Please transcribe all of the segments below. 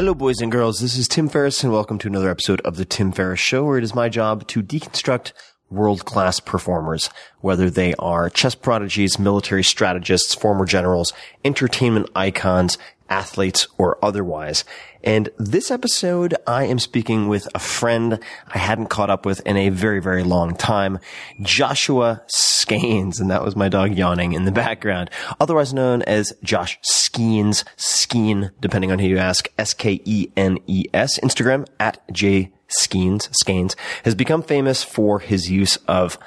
Hello, boys and girls. This is Tim Ferriss, and welcome to another episode of The Tim Ferriss Show, where it is my job to deconstruct world class performers, whether they are chess prodigies, military strategists, former generals, entertainment icons, athletes, or otherwise. And this episode, I am speaking with a friend I hadn't caught up with in a very, very long time, Joshua Skenes. And that was my dog yawning in the background, otherwise known as Josh Skenes, Skeen, depending on who you ask, S-K-E-N-E-S, Instagram at J Skenes, Skeins, has become famous for his use of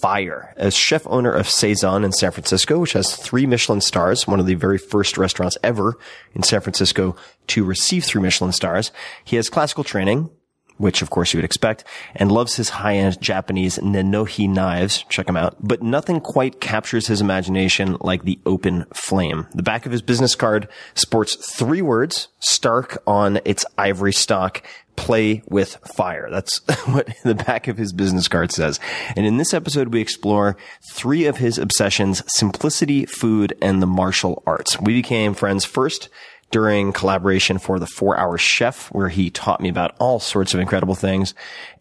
fire. As chef owner of Saison in San Francisco, which has three Michelin stars, one of the very first restaurants ever in San Francisco to receive three Michelin stars, he has classical training, which of course you would expect, and loves his high-end Japanese Nenohi knives. Check them out. But nothing quite captures his imagination like the open flame. The back of his business card sports three words, stark on its ivory stock, play with fire. That's what the back of his business card says. And in this episode, we explore three of his obsessions, simplicity, food, and the martial arts. We became friends first during collaboration for the four hour chef where he taught me about all sorts of incredible things.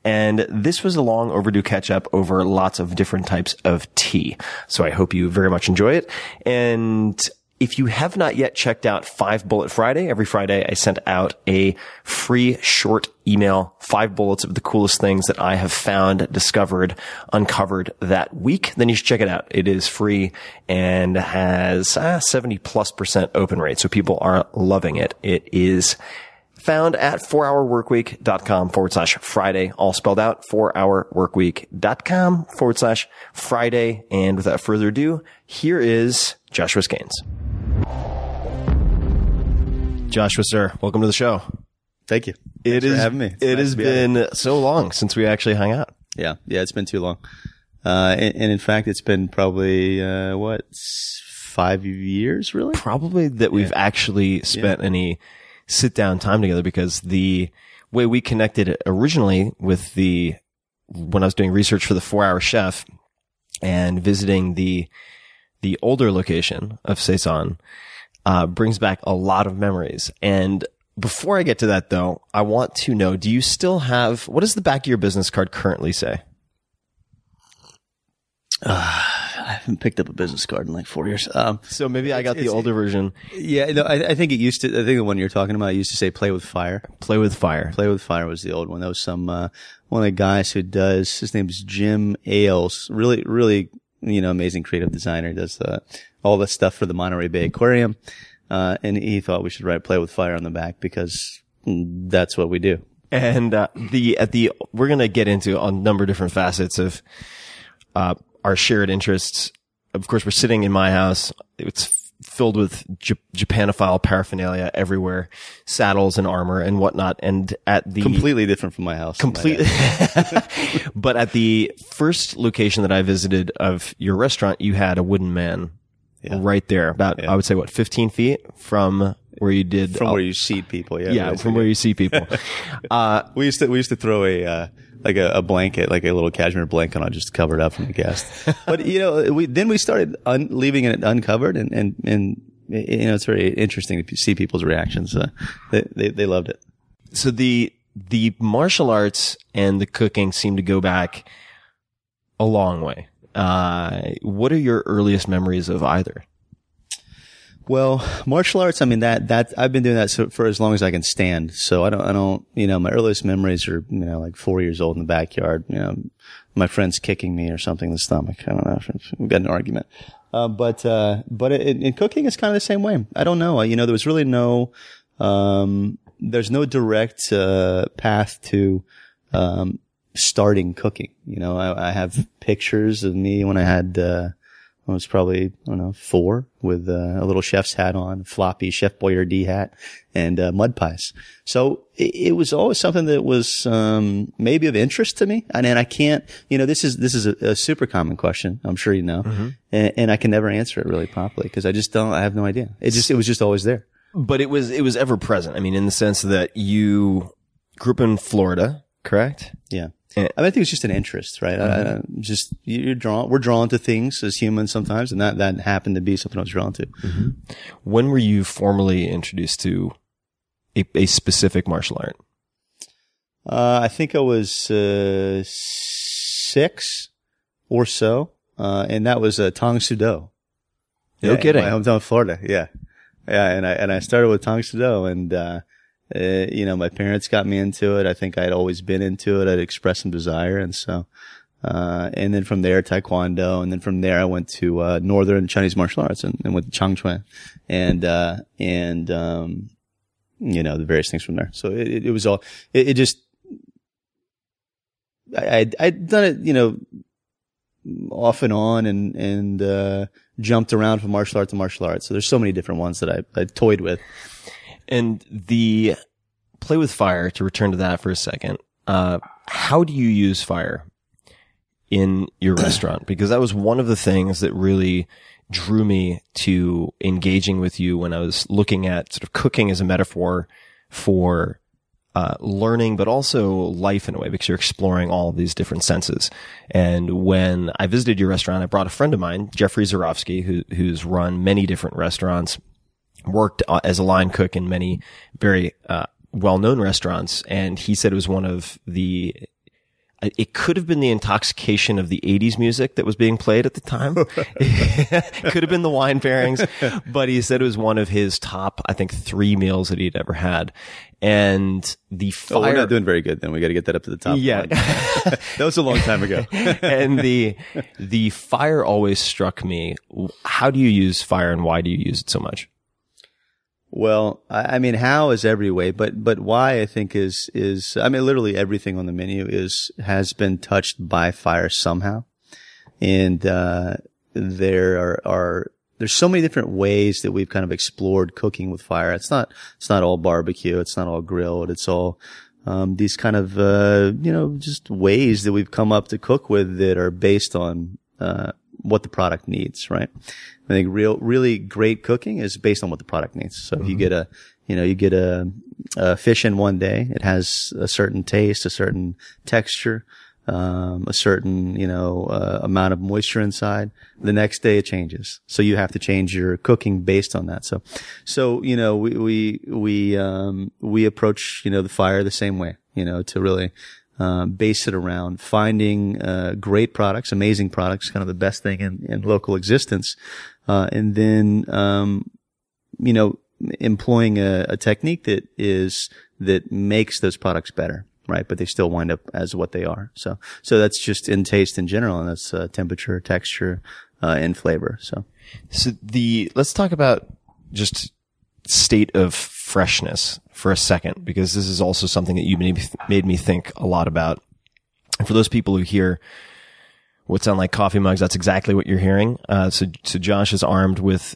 And this was a long overdue catch up over lots of different types of tea. So I hope you very much enjoy it. And if you have not yet checked out Five Bullet Friday, every Friday I send out a free short email, five bullets of the coolest things that I have found, discovered, uncovered that week. Then you should check it out. It is free and has uh, 70 plus percent open rate. So people are loving it. It is found at 4hourworkweek.com forward slash Friday, all spelled out, 4hourworkweek.com forward slash Friday. And without further ado, here is Joshua Skenes. Joshua, sir, welcome to the show. Thank you. It Thanks is- having me. It's It nice has be been so long since we actually hung out. yeah, yeah. It's been too long, uh, and, and in fact, it's been probably uh, what five years, really. Probably that we've actually spent any sit down time together because the way we connected originally with the when I was doing research for the four hour chef, and visiting the the older location of Saison uh, brings back a lot of memories. And before I get to that, though, I want to know: Do you still have what does the back of your business card currently say? I haven't picked up a business card in like four years. Um, So maybe I got the older version. yeah, no, I, I think it used to. I think the one you're talking about used to say "play with fire." Play with fire. Play with Fire was the old one. That was some uh, one of the guys who does. His name's Jim Ailes. Really, really, you know, amazing creative designer. Does uh, all the stuff for the Monterey Bay Aquarium, uh, and he thought we should write "Play with Fire" on the back because that's what we do. And uh, the at the we're gonna get into a number of different facets of uh, our shared interests. Of course, we're sitting in my house. It's filled with J- Japanophile paraphernalia everywhere, saddles and armor and whatnot. And at the Completely different from my house. complete, but at the first location that I visited of your restaurant, you had a wooden man right there, about I would say what 15 feet from where you did from where you seat people. Yeah, yeah, from where you see people. uh, we used to we used to throw a uh, like a, a blanket, like a little cashmere blanket on, just covered up from the guest. but you know, we then we started un- leaving it uncovered, and and and you know, it's very interesting to see people's reactions. Uh, they, they they loved it. so the the martial arts and the cooking seem to go back a long way. Uh, what are your earliest memories of either? Well, martial arts. I mean that that I've been doing that so, for as long as I can stand. So I don't I don't you know my earliest memories are you know like four years old in the backyard. You know, my friends kicking me or something in the stomach. I don't know. We got an argument. Uh, but uh, but in, in cooking, it's kind of the same way. I don't know. You know, there was really no um, there's no direct uh, path to um, starting cooking. You know, I, I have pictures of me when I had. Uh, I was probably, I don't know, four with uh, a little chef's hat on, floppy Chef Boyardee hat, and uh, mud pies. So it, it was always something that was um, maybe of interest to me. And, and I can't, you know, this is this is a, a super common question. I'm sure you know, and, and I can never answer it really properly because I just don't. I have no idea. It just it was just always there. But it was it was ever present. I mean, in the sense that you grew up in Florida, correct? Yeah. I, mean, I think it's just an interest, right? I, I, just you're drawn. We're drawn to things as humans sometimes, and that that happened to be something I was drawn to. When were you formally introduced to a, a specific martial art? Uh, I think I was uh, six or so, uh, and that was uh, Tang Soo Do. No Yeah, kidding. My hometown, Florida. Yeah, yeah, and I and I started with Tang Soo Do, and uh, you know, my parents got me into it. I think I'd always been into it. I'd expressed some desire, and so. Uh, and then from there, Taekwondo, and then from there, I went to uh, Northern Chinese martial arts and, and went to Changquan, and uh, and um, you know the various things from there. So it, it, it was all it, it just I I'd, I'd done it you know off and on and and uh, jumped around from martial art to martial art. So there's so many different ones that I I toyed with. And the play with fire, to return to that for a second, uh, how do you use fire in your restaurant? Because that was one of the things that really drew me to engaging with you when I was looking at sort of cooking as a metaphor for uh, learning, but also life in a way, because you're exploring all of these different senses. And when I visited your restaurant, I brought a friend of mine, Jeffrey Zurofsky, who, who's run many different restaurants worked uh, as a line cook in many very uh, well-known restaurants, and he said it was one of the. It could have been the intoxication of the 80s music that was being played at the time. could have been the wine pairings, but he said it was one of his top, I think, three meals that he'd ever had. And the fire. Oh, we're not doing very good. Then we got to get that up to the top. Yeah. that was a long time ago. and the the fire always struck me. How do you use fire and why do you use it so much? Well, I, mean, how is every way, but but why I think is is I mean, literally everything on the menu is has been touched by fire somehow, and uh, there are are there's so many different ways that we've kind of explored cooking with fire. It's not it's not all barbecue, it's not all grilled, it's all um, these kind of uh, you know just ways that we've come up to cook with that are based on uh, what the product needs, right? I think real, really great cooking is based on what the product needs. So if you get a, you know, you get a, a fish in one day, it has a certain taste, a certain texture. um, a certain, you know, uh, amount of moisture inside. The next day it changes. So you have to change your cooking based on that. So, so, you know, we, we, we, um, we approach, you know, the fire the same way, you know, to really, um, base it around finding, uh, great products, amazing products, kind of the best thing in, in local existence. Uh, and then, um, you know, employing a, a technique that is, that makes those products better right? But they still wind up as what they are. So, so that's just in taste in general, and that's uh, temperature, texture, uh, and flavor. So, So the let's talk about just state of freshness for a second, because this is also something that you made me, made me think a lot about. And for those people who hear what sound like coffee mugs, that's exactly what you're hearing. Uh, so, so Josh is armed with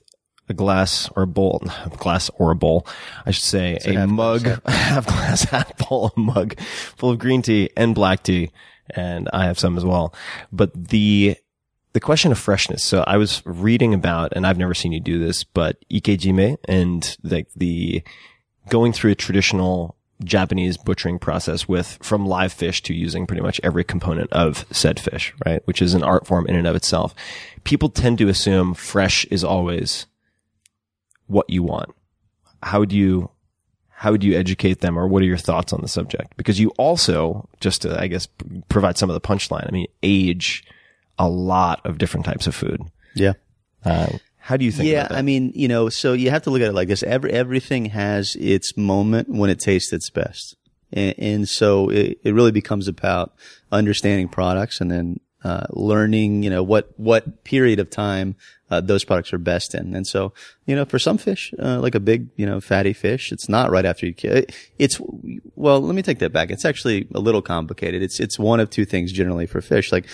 a glass or a bowl, glass or a bowl, I should say, a mug, half glass, half bowl, a mug full of green tea and black tea. And I have some as well. But the, the question of freshness. So I was reading about, and I've never seen you do this, but ikejime and like the going through a traditional Japanese butchering process with from live fish to using pretty much every component of said fish, right? Which is an art form in and of itself. People tend to assume fresh is always what you want. How do you, how would you educate them or what are your thoughts on the subject? Because you also, just to, I guess, provide some of the punchline, I mean, age a lot of different types of food. yeah. Uh, how do you think yeah, about that? I mean, you know, so you have to look at it like this. Every everything has its moment when it tastes its best, and, and so it, it really becomes about understanding products and then uh, learning, you know, what what period of time uh, those products are best in. And so, you know, for some fish, uh, like a big, you know, fatty fish, it's not right after you kill it. It's well, let me take that back. It's actually a little complicated. It's it's one of two things generally for fish, like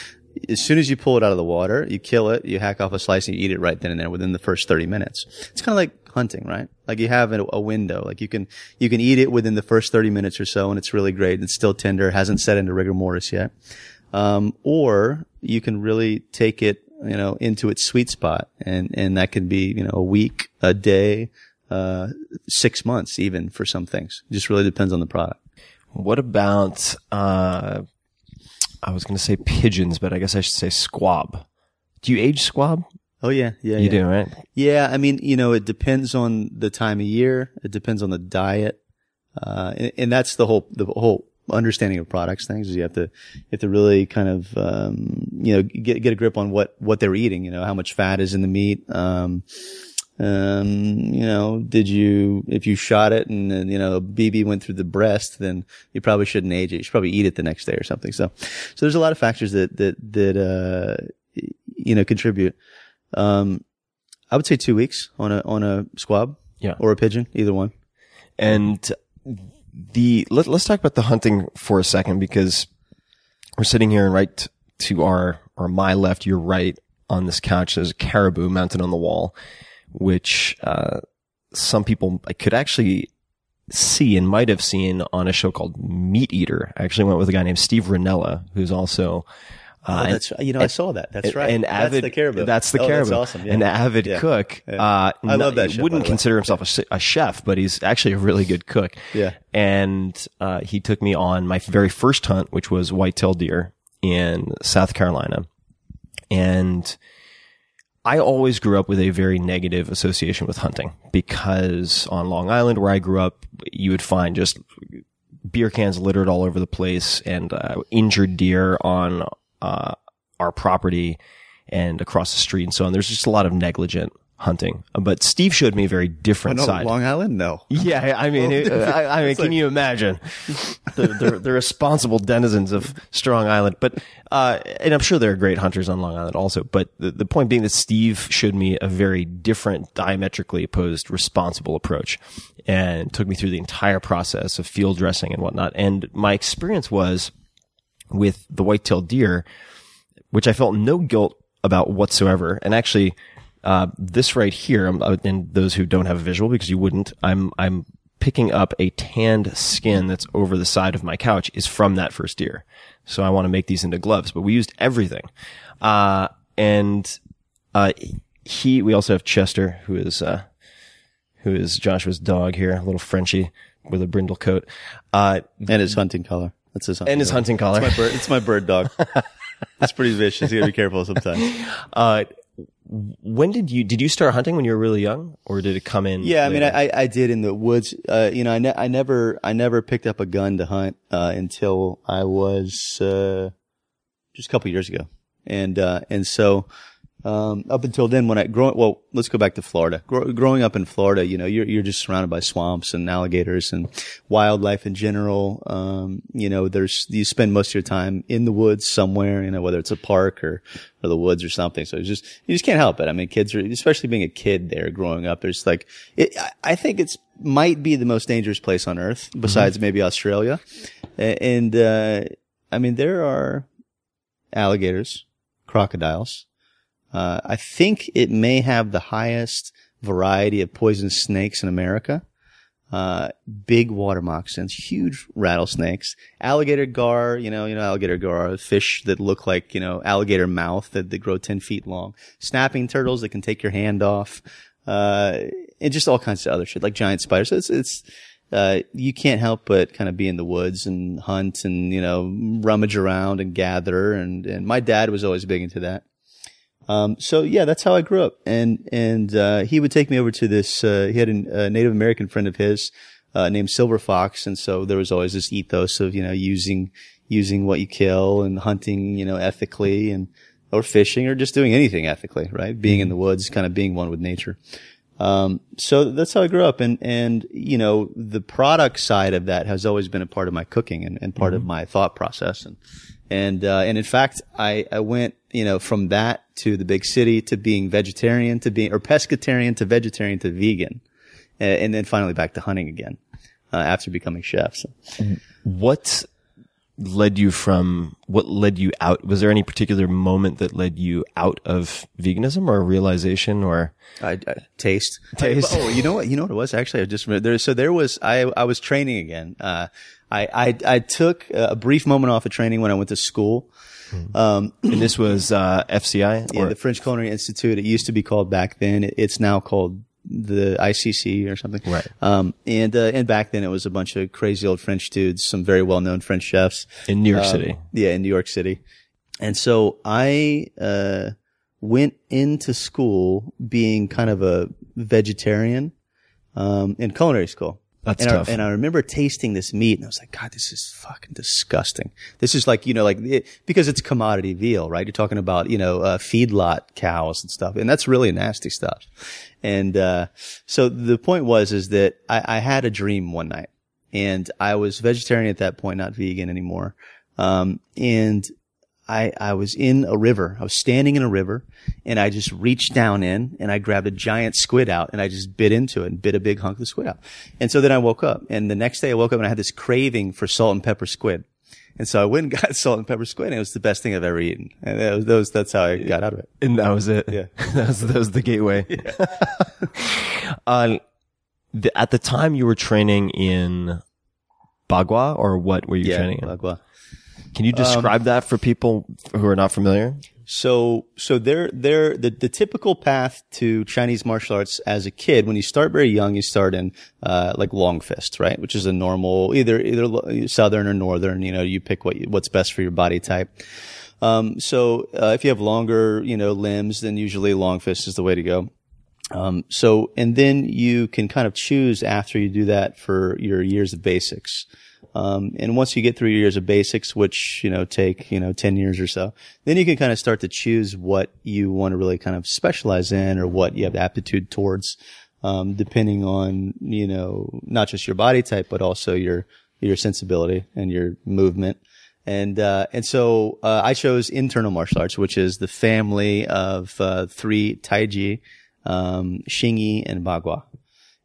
as soon as you pull it out of the water, you kill it, you hack off a slice and you eat it right then and there within the first 30 minutes. It's kind of like hunting, right? Like you have a, a window, like you can, you can eat it within the first 30 minutes or so and it's really great. It's still tender, hasn't set into rigor mortis yet. Um, or you can really take it, you know, into its sweet spot and, and that could be, you know, a week, a day, uh, six months even for some things. It just really depends on the product. What about, uh, I was going to say pigeons, but I guess I should say squab. Do you age squab? Oh yeah, yeah, You yeah. do, right? Yeah, I mean, you know, it depends on the time of year. It depends on the diet, uh, and, and that's the whole the whole understanding of products things is you have to you have to really kind of um, you know get get a grip on what what they're eating. You know, how much fat is in the meat. Um, um, you know, did you, if you shot it and, then, you know, BB went through the breast, then you probably shouldn't age it. You should probably eat it the next day or something. So, so there's a lot of factors that, that, that, uh, you know, contribute. Um, I would say two weeks on a, on a squab. Yeah. Or a pigeon, either one. And the let, let's talk about the hunting for a second because we're sitting here and right to our or my left, your right on this couch. There's a caribou mounted on the wall, which uh, some people I could actually see and might have seen on a show called Meat Eater. I actually went with a guy named Steve Rinella, who's also uh, Oh, that's, you know, I saw that. That's right. An That's avid, the caribou. That's the Oh, caribou. That's awesome. Yeah. An avid Yeah. cook. Yeah. Uh, I love that he show, Wouldn't consider himself a, a chef, but he's actually a really good cook. Yeah. And uh, he took me on my very first hunt, which was whitetail deer in South Carolina, and I always grew up with a very negative association with hunting because on Long Island, where I grew up, you would find just beer cans littered all over the place and uh, injured deer on uh, our property and across the street and so on. There's just a lot of negligent hunting. But Steve showed me a very different Oh, no, side. Long Island? No. Yeah, I mean, it, I, I mean, can you imagine the, the, the responsible denizens of Strong Island? But, uh, and I'm sure there are great hunters on Long Island also. But the, the point being that Steve showed me a very different, diametrically opposed, responsible approach, and took me through the entire process of field dressing and whatnot. And my experience was with the white-tailed deer, which I felt no guilt about whatsoever. And actually, uh, this right here, um, uh, and those who don't have a visual because you wouldn't, I'm, I'm picking up a tanned skin that's over the side of my couch is from that first deer. So I want to make these into gloves, but we used everything. Uh, and, uh, he, we also have Chester, who is, uh, who is Joshua's dog here, a little Frenchie with a brindle coat. Uh, And his hunting color. That's his hunting And his hunting collar. It's my bird, it's my bird dog. it's pretty vicious. You gotta be careful sometimes. When did you did you start hunting when you were really young, or did it come in? Yeah, I mean. I, I I did in the woods. Uh, you know, I, ne- I never, I never picked up a gun to hunt, uh, until I was, uh, just a couple years ago. And, uh, and so, um, up until then, when I grow, well, let's go back to Florida. Grow, growing up in Florida, you know, you're, you're just surrounded by swamps and alligators and wildlife in general. Um, you know, there's, you spend most of your time in the woods somewhere, you know, whether it's a park or, or the woods or something. So it's just, you just can't help it. I mean, kids are, especially being a kid there growing up, there's like, it, I- I think it's, might be the most dangerous place on earth besides maybe Australia. And, uh, I mean, there are alligators, crocodiles. Uh, I think it may have the highest variety of poisonous snakes in America. Uh, big water moccasins, huge rattlesnakes, alligator gar, you know, you know, alligator gar, fish that look like, you know, alligator mouth that, that grow 10 feet long, snapping turtles that can take your hand off, uh, and just all kinds of other shit, like giant spiders. So it's, it's, uh, you can't help but kind of be in the woods and hunt and, you know, rummage around and gather. And, and my dad was always big into that. Um, so yeah, that's how I grew up. And, and, uh, he would take me over to this, uh, he had a, a Native American friend of his, uh, named Silver Fox. And so there was always this ethos of, you know, using, using what you kill and hunting, you know, ethically and, or fishing or just doing anything ethically, right? Being in the woods, kind of being one with nature. Um, so that's how I grew up. And, and, you know, the product side of that has always been a part of my cooking and, and part of my thought process. And, and, uh, and in fact, I, I went, you know, from that to the big city to being vegetarian to being, or pescatarian to vegetarian to vegan. uh, And then finally back to hunting again, uh, after becoming chef. So. what led you from what led you out? Was there any particular moment that led you out of veganism or realization or? I, I taste Taste. oh, you know what? You know what it was actually. I just remember there. So there was. I I was training again. Uh, I I I took a brief moment off of training when I went to school. Um, And this was uh, FCI. yeah, or- the French Culinary Institute. It used to be called back then. It's now called the ICC or something. Right. Um, and uh, and back then it was a bunch of crazy old French dudes, some very well known French chefs. in New York Um, City. Yeah, in New York City. And so I uh, went into school being kind of a vegetarian um, in culinary school. That's and tough. I, and I remember tasting this meat, and I was like, God, this is fucking disgusting. This is like, you know, like it, because it's commodity veal, right? You're talking about, you know, uh, feedlot cows and stuff, and that's really nasty stuff. And uh, so the point was is that I, I had a dream one night, and I was vegetarian at that point, not vegan anymore. Um, and I, I was in a river. I was standing in a river and I just reached down in and I grabbed a giant squid out and I just bit into it and bit a big hunk of the squid out. And so then I woke up and the next day I woke up and I had this craving for salt and pepper squid. And so I went and got salt and pepper squid and it was the best thing I've ever eaten. And that was, that was that's how I got out of it. And that was it. Yeah. that, was, that was the gateway. uh, the, at the time you were training in Bagua or what were you Yeah. training in? Bagua. Can you describe that for people who are not familiar? So, so they're, they're, the, the typical path to Chinese martial arts as a kid, when you start very young, you start in, uh, like long fist, right? Which is a normal, either, either southern or northern, you know, you pick what, what's best for your body type. Um, so, uh, if you have longer, you know, limbs, then usually long fist is the way to go. Um, so, and then you can kind of choose after you do that for your years of basics. Um, and once you get through your years of basics, which, you know, take, you know, 10 years or so, then you can kind of start to choose what you want to really kind of specialize in or what you have aptitude towards, um, depending on, you know, not just your body type, but also your, your sensibility and your movement. And, uh, and so, uh, I chose internal martial arts, which is the family of, uh, three Taiji, um, Xingyi and Bagua.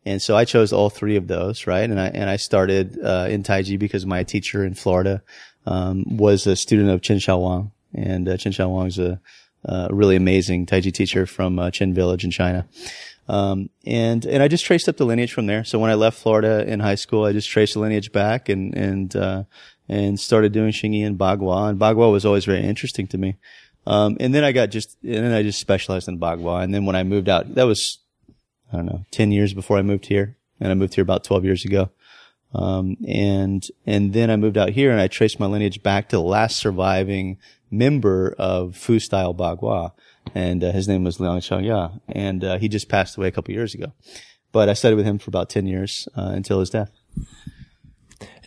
And so I chose all three of those, right? And I, and I started, uh, in Taiji because my teacher in Florida, um, was a student of Chen Xiaowang. And, uh, Chen Xiaowang's a, uh, really amazing Taiji teacher from, uh, Chen Village in China. Um, and, and I just traced up the lineage from there. So when I left Florida in high school, I just traced the lineage back and, and, uh, and started doing Xingyi and Bagua. And Bagua was always very interesting to me. Um, and then I got just, and then I just specialized in Bagua. And then when I moved out, that was, I don't know, 10 years before I moved here. And I moved here about 12 years ago. Um, and, and then I moved out here and I traced my lineage back to the last surviving member of Fu style Bagua. And, uh, his name was Liang Xiaoya. And, uh, he just passed away a couple years ago. But I studied with him for about 10 years, uh, until his death.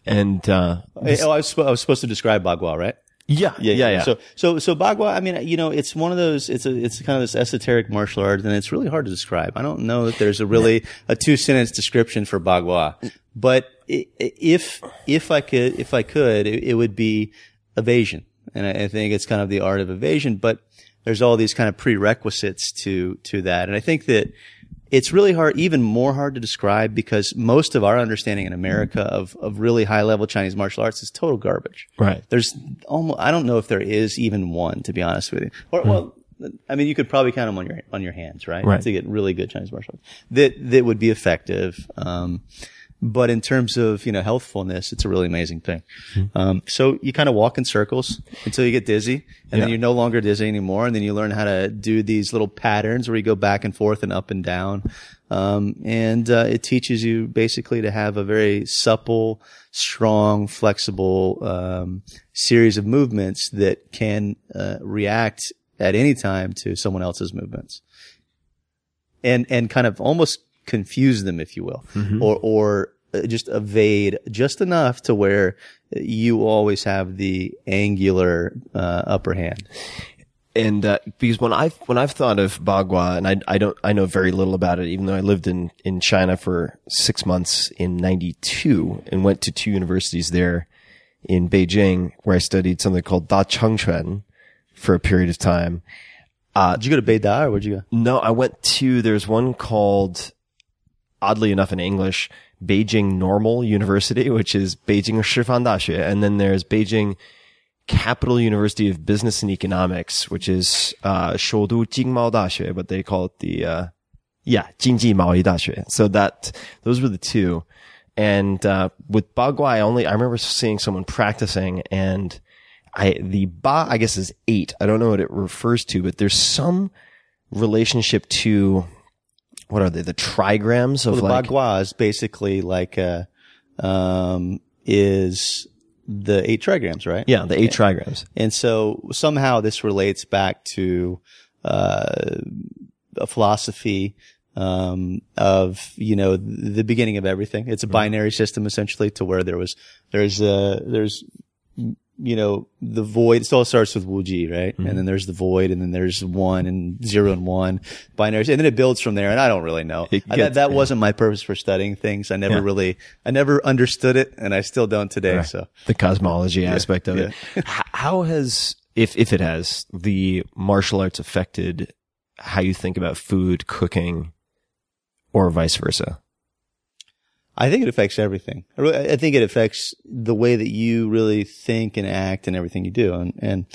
And uh, Hey, oh, I was, I was supposed to describe Bagua, right? Yeah, yeah, yeah, yeah. So, so, so Bagua, I mean, you know, it's one of those, it's a, it's kind of this esoteric martial art and it's really hard to describe. I don't know that there's a really, a two sentence description for Bagua, but if, if I could, if I could, it, it would be evasion. And I, I think it's kind of the art of evasion, but there's all these kind of prerequisites to, to that. And I think that, it's really hard, even more hard to describe because most of our understanding in America of, of really high level Chinese martial arts is total garbage. Right. There's almost, I don't know if there is even one, to be honest with you. Or, well, I mean, you could probably count them on your, on your hands, right? Right. To get really good Chinese martial arts that, that would be effective. Um, but in terms of, you know, healthfulness, it's a really amazing thing. Um, so you kind of walk in circles until you get dizzy and then you're no longer dizzy anymore. And then you learn how to do these little patterns where you go back and forth and up and down. Um, and, uh, it teaches you basically to have a very supple, strong, flexible, um, series of movements that can, uh, react at any time to someone else's movements and and kind of almost confuse them, if you will, or or uh, just evade just enough to where you always have the angular uh, upper hand. and uh, because when I when I've thought of Bagua, and I I don't I know very little about it, even though I lived in in China for six months in '92 and went to two universities there in Beijing, where I studied something called Da Chengquan for a period of time. Did you go to Beida or where'd you go? No, I went to there's one called oddly enough in English Beijing Normal University, which is Beijing Shifan Daxue, and then there's Beijing Capital University of Business and Economics, which is uh Shoudu Jingmao Daxue, but they call it the uh yeah, Jingji Maoyi Daxue. So that those were the two. And uh with Bagua I only I remember seeing someone practicing and I the ba I guess is eight. I don't know what it refers to, but there's some relationship to what are they? The trigrams of Well, the like Bagua is basically like uh um, is the eight trigrams, right? yeah, the eight trigrams. And so somehow this relates back to uh, a philosophy um, of you know the beginning of everything. It's a binary system essentially, to where there was there's uh there's you know the void. It all starts with Wuji, right? And mm-hmm. then there's the void, and then there's one and zero and one binaries, and then it builds from there. And I don't really know. It I- that that yeah. wasn't my purpose for studying things. I never Yeah. really I never understood it, and I still don't today. So. the cosmology aspect of yeah. it. How has, if if it has, the martial arts affected how you think about food, cooking, or vice versa? I think it affects everything. I, really, I think it affects the way that you really think and act and everything you do. And, and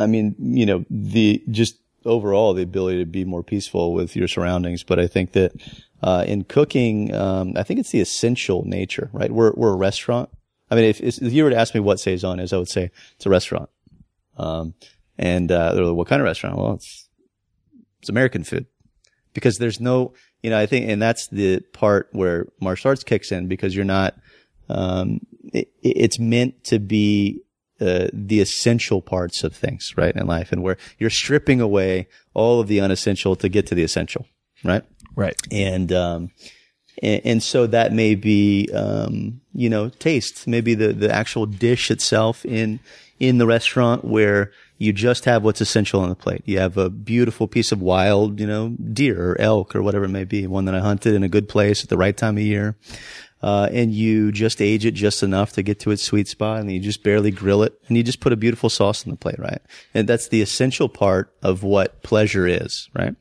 I mean, you know, the just overall the ability to be more peaceful with your surroundings. But I think that uh, in cooking, um, I think it's the essential nature, right? We're we're a restaurant. I mean, if, if you were to ask me what Saison is, I would say it's a restaurant. Um, and uh, they're like, what kind of restaurant? Well, it's it's American food because there's no, you know, I think, and that's the part where martial arts kicks in because you're not, um, it, it's meant to be, uh, the essential parts of things, right, in life and where you're stripping away all of the unessential to get to the essential, right? Right. and um and, and so that may be um you know taste maybe the the actual dish itself in in the restaurant where you just have what's essential on the plate you have a beautiful piece of wild you know deer or elk or whatever it may be one that i hunted in a good place at the right time of year uh, and you just age it just enough to get to its sweet spot, and you just barely grill it, and you just put a beautiful sauce on the plate, right? And that's the essential part of what pleasure is, right?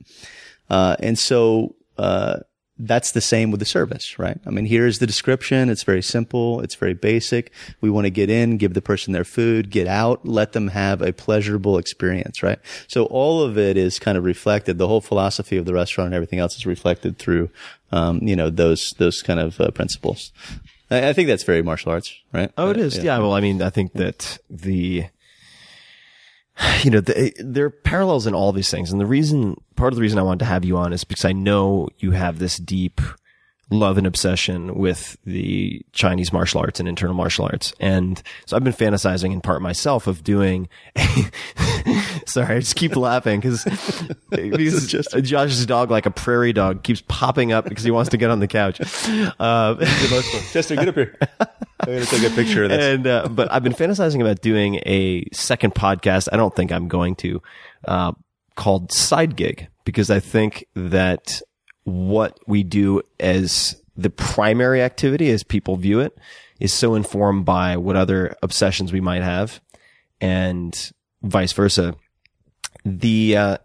Uh, and so, uh, that's the same with the service, right? I mean, here's the description. It's very simple. It's very basic. We want to get in, give the person their food, get out, let them have a pleasurable experience, right? So all of it is kind of reflected. The whole philosophy of the restaurant and everything else is reflected through, um, you know, those, those kind of uh, principles. I, I think that's very martial arts, right? Oh, it is. Yeah. Well, I mean, I think that the, you know, the, there are parallels in all these things. And the reason, part of the reason I wanted to have you on is because I know you have this deep love and obsession with the Chinese martial arts and internal martial arts. And so I've been fantasizing in part myself of doing, sorry, I just keep laughing because, because Josh's dog, like a prairie dog, keeps popping up because he wants to get on the couch. Uh, Chester, get up here. I'm to take a picture of this. and uh, but I've been fantasizing about doing a second podcast. I don't think I'm going to uh, called Side Gig because I think that what we do as the primary activity, as people view it, is so informed by what other obsessions we might have, and vice versa. The uh,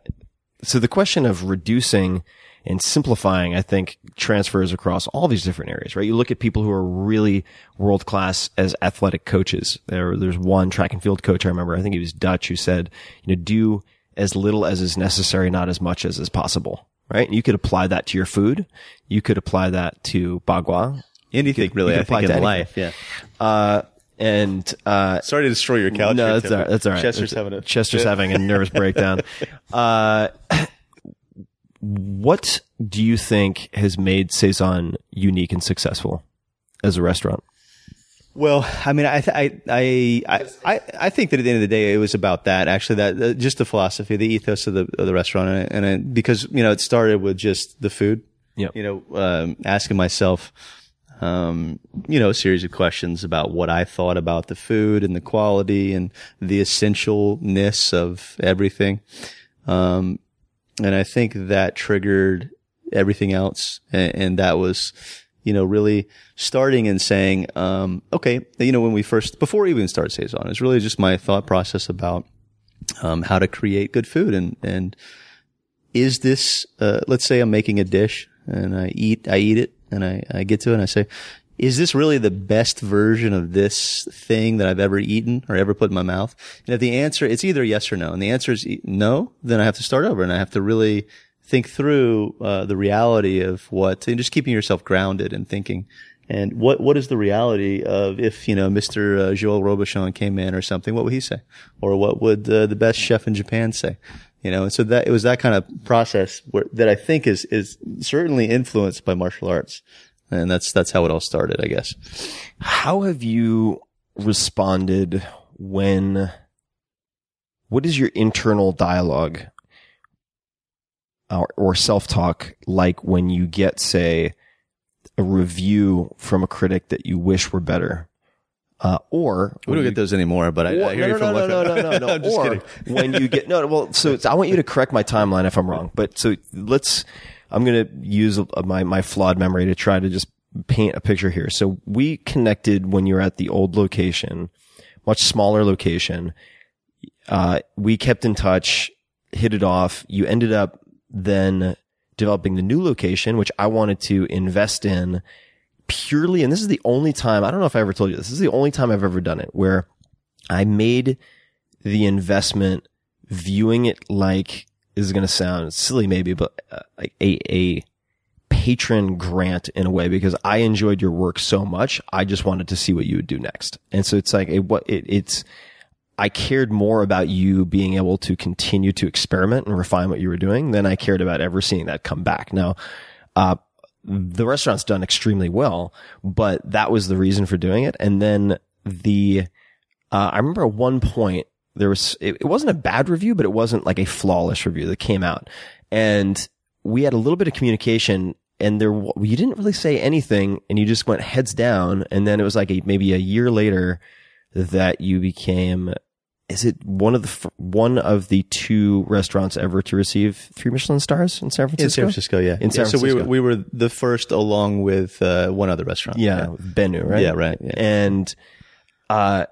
so the question of reducing and simplifying, I think, transfers across all these different areas, right? You look at people who are really world class as athletic coaches. There, there's one track and field coach I remember. I think he was Dutch who said, you know, do as little as is necessary, not as much as is possible, right? And you could apply that to your food. You could apply that to bagua. Anything really, you I apply think, to in anything. life. Yeah. Uh, and, uh, Sorry to destroy your couch. no, that's all right. That's all right. Chester's having a Chester's having a nervous breakdown. Uh, what do you think has made Saison unique and successful as a restaurant? Well, I mean, I, th- I, I, I, I, I think that at the end of the day, it was about that. Actually, that uh, just the philosophy, the ethos of the of the restaurant, and, and it, because you know, it started with just the food. Yep. You know, um, asking myself, um, you know, a series of questions about what I thought about the food and the quality and the essentialness of everything. Um, and I think that triggered everything else. And, and that was, you know, really starting and saying, um, okay, you know, when we first, before we even started Saison, it's really just my thought process about, um, how to create good food and, and is this, uh, let's say I'm making a dish and I eat, I eat it and I, I get to it and I say, is this really the best version of this thing that I've ever eaten or ever put in my mouth? And if the answer, it's either yes or no. And the answer is no, then I have to start over and I have to really think through, uh, the reality of what, and just keeping yourself grounded and thinking, and what, what is the reality of if, you know, Mr. Uh, Joel Robuchon came in or something, what would he say? Or what would uh, the best chef in Japan say? You know, and so that, it was that kind of process where, that I think is, is certainly influenced by martial arts. And that's, that's how it all started, I guess. How have you responded when, what is your internal dialogue or, or self-talk like when you get, say, a review from a critic that you wish were better? Uh, or We don't get those anymore, but I, Or- I hear no, you from no, no, no, no, no, no, or kidding. when you get no, well, so it's, I want you to correct my timeline if I'm wrong. But so let's, I'm going to use my my flawed memory to try to just paint a picture here. So we connected when you were at the old location, much smaller location. Uh, we kept in touch, hit it off. You ended up then developing the new location, which I wanted to invest in purely, and this is the only time, I don't know if I ever told you this, this is the only time I've ever done it where I made the investment viewing it like, is going to sound silly maybe, but uh, like a, a patron grant in a way because I enjoyed your work so much. I just wanted to see what you would do next. And so it's like, it, what it, it's, I cared more about you being able to continue to experiment and refine what you were doing than I cared about ever seeing that come back. Now, uh, the restaurant's done extremely well, but that was the reason for doing it. And then the, uh, I remember at one point there was, it, it wasn't a bad review, but it wasn't like a flawless review that came out. And we had a little bit of communication and there, you didn't really say anything and you just went heads down. And then it was like a, maybe a year later that you became, is it one of the, one of the two restaurants ever to receive three Michelin stars in San Francisco? In San Francisco, yeah. In San Yeah, So we were, Francisco. we were the first along with, uh, one other restaurant. Yeah, Benu, right? Yeah, right, yeah. And uh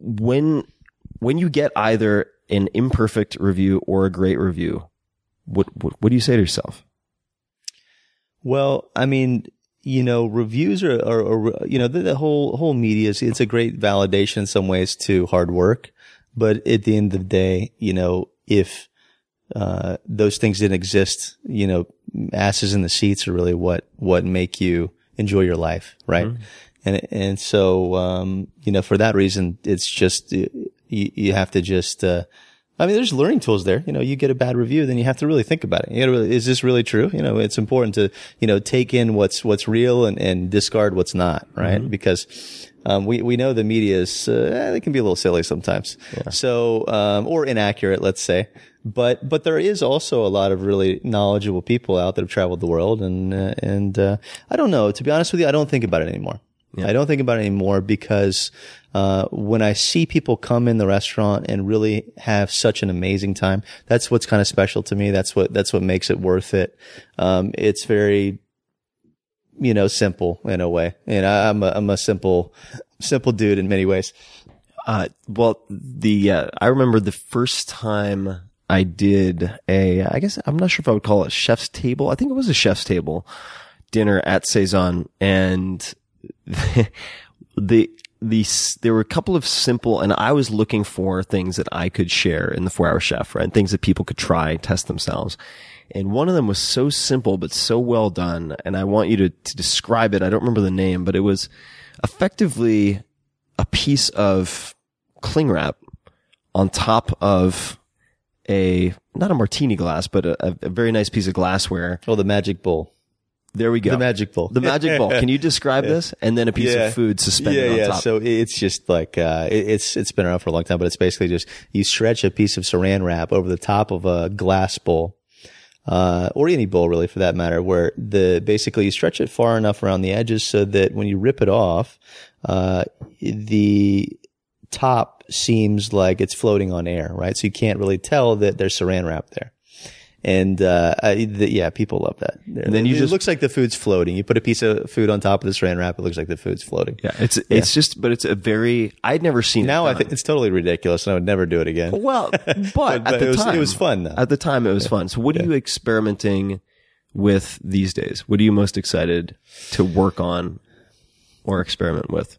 when when you get either an imperfect review or a great review, what what, what do you say to yourself? Well, I mean, you know, reviews are, are, are you know, the, the whole whole media is it's a great validation in some ways to hard work, but at the end of the day, you know, if uh, those things didn't exist, you know, asses in the seats are really what what make you enjoy your life, right? And and so, um, you know, for that reason, it's just you, you have to just uh, I mean, there's learning tools there. You know, you get a bad review, then you have to really think about it. You gotta really, is this really true? You know, it's important to, you know, take in what's, what's real and, and discard what's not, right? Because, um, we, we know the media is, uh, they can be a little silly sometimes. So, um, or inaccurate, let's say. But, but there is also a lot of really knowledgeable people out that have traveled the world. And, uh, and, uh, I don't know. To be honest with you, I don't think about it anymore. I don't think about it anymore because, uh, when I see people come in the restaurant and really have such an amazing time, that's what's kind of special to me. That's what, that's what makes it worth it. Um, it's very, you know, simple in a way. And I, I'm a, I'm a simple, simple dude in many ways. Uh, well, the, uh, I remember the first time I did a, I guess, I'm not sure if I would call it chef's table. I think it was a chef's table dinner at Saison and the, the, there were a couple of simple, and I was looking for things that I could share in the four hour chef, right? Things that people could try, test themselves. And one of them was so simple, but so well done. And I want you to, to describe it. I don't remember the name, but it was effectively a piece of cling wrap on top of a, not a martini glass, but a, a very nice piece of glassware. Oh, the magic bowl. There we go. The magic bowl. The magic bowl. Can you describe this? And then a piece of food suspended yeah, on yeah. top. So it's just like uh, it- it's it's been around for a long time, but it's basically just you stretch a piece of Saran wrap over the top of a glass bowl, uh, or any bowl really for that matter, where the basically you stretch it far enough around the edges so that when you rip it off, uh, the top seems like it's floating on air, right? So you can't really tell that there's Saran wrap there. And uh, I, the, yeah, people love that. And then you it just- looks like the food's floating. You put a piece of food on top of the Saran wrap, it looks like the food's floating. yeah, it's, it's just, but it's a very, I'd never seen Now it I think it's totally ridiculous, and I would never do it again. Well, but, But at it the was- time, it was fun, though. At the time, it was fun. So, what are you experimenting with these days? What are you most excited to work on or experiment with?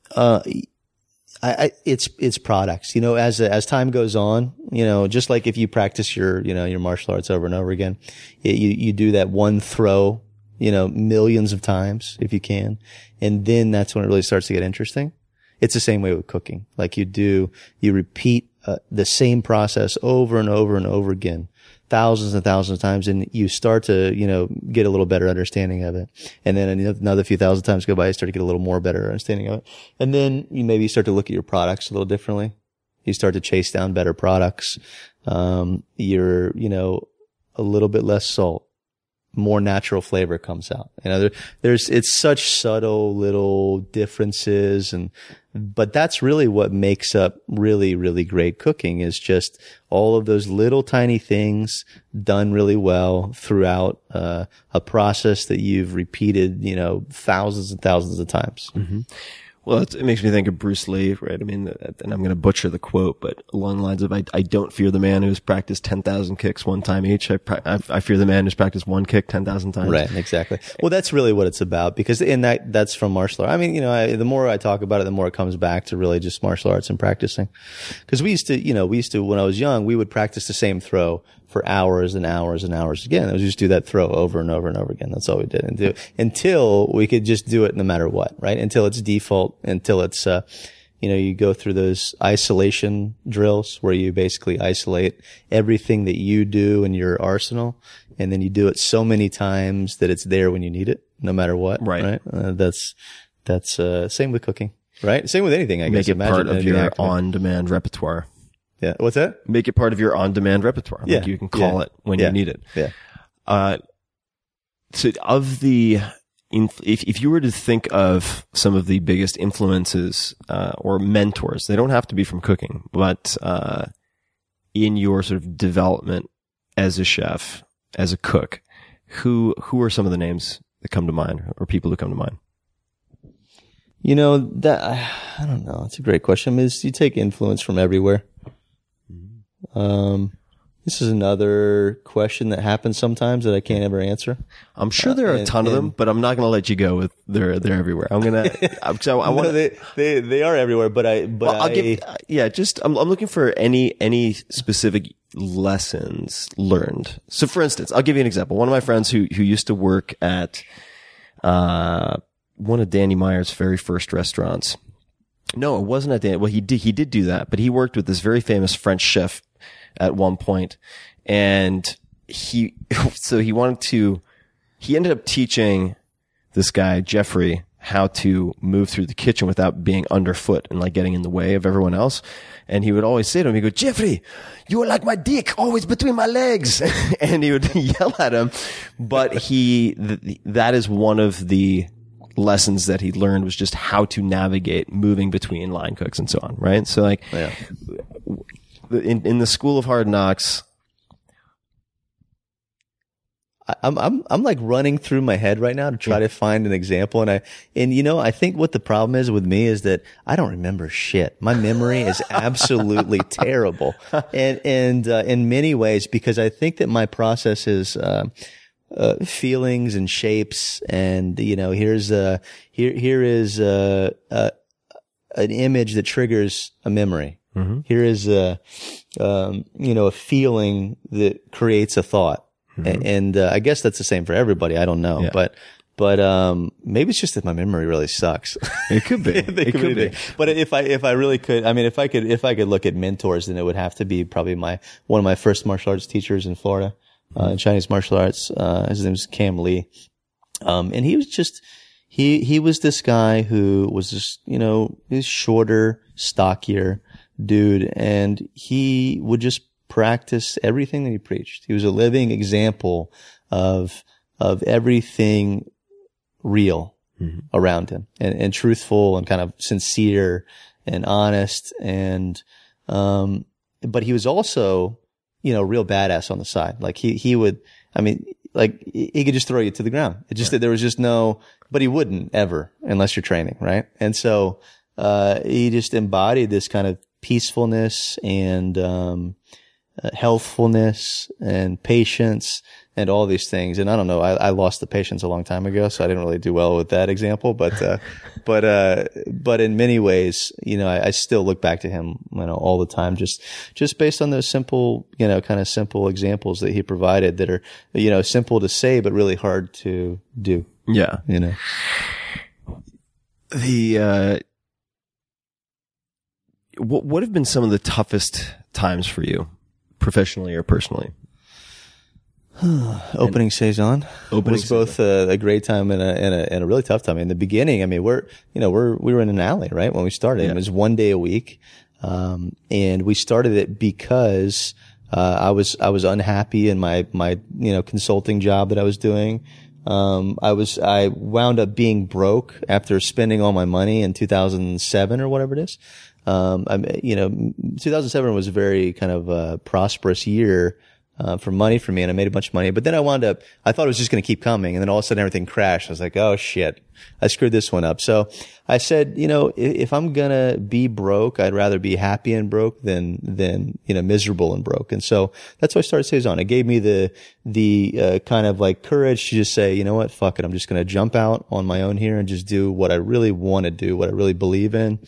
I, I, it's it's products. You know, as as time goes on, you know, just like if you practice your you know your martial arts over and over again, you you do that one throw, you know, millions of times if you can, and then that's when it really starts to get interesting. It's the same way with cooking. Like you do, you repeat uh, the same process over and over and over again, thousands and thousands of times, and you start to, you know, get a little better understanding of it. And then another few thousand times go by, you start to get a little more better understanding of it. And then you maybe start to look at your products a little differently. You start to chase down better products. Um, you're, you know, a little bit less salt more natural flavor comes out. You know, there, there's, it's such subtle little differences and, but that's really what makes up really, really great cooking is just all of those little tiny things done really well throughout, uh, a process that you've repeated, you know, thousands and thousands of times. Well, it makes me think of Bruce Lee, right? I mean, and I'm going to butcher the quote, but along the lines of, I, I don't fear the man who's practiced 10,000 kicks one time each. I, I, I fear the man who's practiced one kick 10,000 times. Right, exactly. Well, that's really what it's about because in that, that's from martial art. I mean, you know, I, the more I talk about it, the more it comes back to really just martial arts and practicing. Cause we used to, you know, we used to, when I was young, we would practice the same throw for hours and hours and hours again. It was just do that throw over and over and over again. That's all we did and do until we could just do it no matter what, right? Until it's default, until it's, uh, you know, you go through those isolation drills where you basically isolate everything that you do in your arsenal. And then you do it so many times that it's there when you need it, no matter what. Right. Right. Uh, that's, that's, uh, same with cooking, right? Same with anything, I Make guess. it part of your on-demand repertoire. Yeah. What's that? Make it part of your on-demand repertoire. Yeah. Like you can call Yeah. it when Yeah. you need it. Yeah. Uh, so of the, inf- if, if you were to think of some of the biggest influences, uh, or mentors, they don't have to be from cooking, but, uh, in your sort of development as a chef, as a cook, who, who are some of the names that come to mind or people who come to mind? You know, that, I don't know. It's a great question. I mean, you take influence from everywhere. Um, this is another question that happens sometimes that I can't ever answer. I'm sure there are a and- ton of them, but I'm not going to let you go with they're, they're everywhere. I'm going to, so I want No, they, they, they are everywhere, but I, but Well, I'll I, give, uh, yeah, just, I'm, I'm looking for any, any specific lessons learned. So for instance, I'll give you an example. One of my friends who, who used to work at, uh, one of Danny Meyer's very first restaurants. No, it wasn't at Danny. Well, he did, he did do that, but he worked with this very famous French chef, at one point, and he so he wanted to he ended up teaching this guy Jeffrey how to move through the kitchen without being underfoot and like getting in the way of everyone else. And he would always say to him, he go, Jeffrey, you are like my dick, always between my legs. and he would yell at him. But he, th- that is one of the lessons that he learned was just how to navigate moving between line cooks and so on. Right. So like Yeah. In, in the school of hard knocks, I'm I'm I'm like running through my head right now to try to find an example, and I and you know I think what the problem is with me is that I don't remember shit. My memory is absolutely terrible, and and uh, in many ways because I think that my process is. Uh, uh, feelings and shapes, and you know, here's a here here is uh, uh, an image that triggers a memory. Here is a um, you know a feeling that creates a thought, A- and uh, I guess that's the same for everybody. I don't know, Yeah. but but um, maybe it's just that my memory really sucks. it could be, it could really be. do. But if I if I really could, I mean, if I could if I could look at mentors, then it would have to be probably my one of my first martial arts teachers in Florida, uh, in Chinese martial arts. Uh, his name's Cam Lee, um, and he was just he he was this guy who was just you know he's shorter, stockier dude, and he would just practice everything that he preached. He was a living example of of everything real around him and, and truthful and kind of sincere and honest and um but he was also you know real badass on the side. Like he he would i mean like he could just throw you to the ground. It just that there was just no but he wouldn't ever unless you're training right? And so uh he just embodied this kind of peacefulness and um uh, healthfulness and patience and all these things. And I don't know, I, I lost the patience a long time ago, so I didn't really do well with that example. But, uh, but, uh, but in many ways, you know, I, I still look back to him, you know, all the time, just, just based on those simple, you know, kind of simple examples that he provided that are, you know, simple to say, but really hard to do, Yeah. you know. the uh what what have been some of the toughest times for you professionally or personally Opening Saison Opening was both a, a great time and a, and a and a really tough time. In the beginning, I mean, we're you know we're we were in an alley right when we started. It was one day a week, um, and we started it because uh, I was I was unhappy in my my you know consulting job that I was doing. Um, I was I wound up being broke after spending all my money in 2007 or whatever it is. Um, I you know 2007 was a very kind of uh, prosperous year uh, for money for me, and I made a bunch of money. But then I wound up, I thought it was just going to keep coming, and then all of a sudden everything crashed. I was like, oh shit, I screwed this one up. So I said, you know, if, if I'm gonna be broke, I'd rather be happy and broke than than you know miserable and broke. And so that's why I started Saison. It gave me the the uh, kind of like courage to just say, you know what, fuck it, I'm just gonna jump out on my own here and just do what I really want to do, what I really believe in.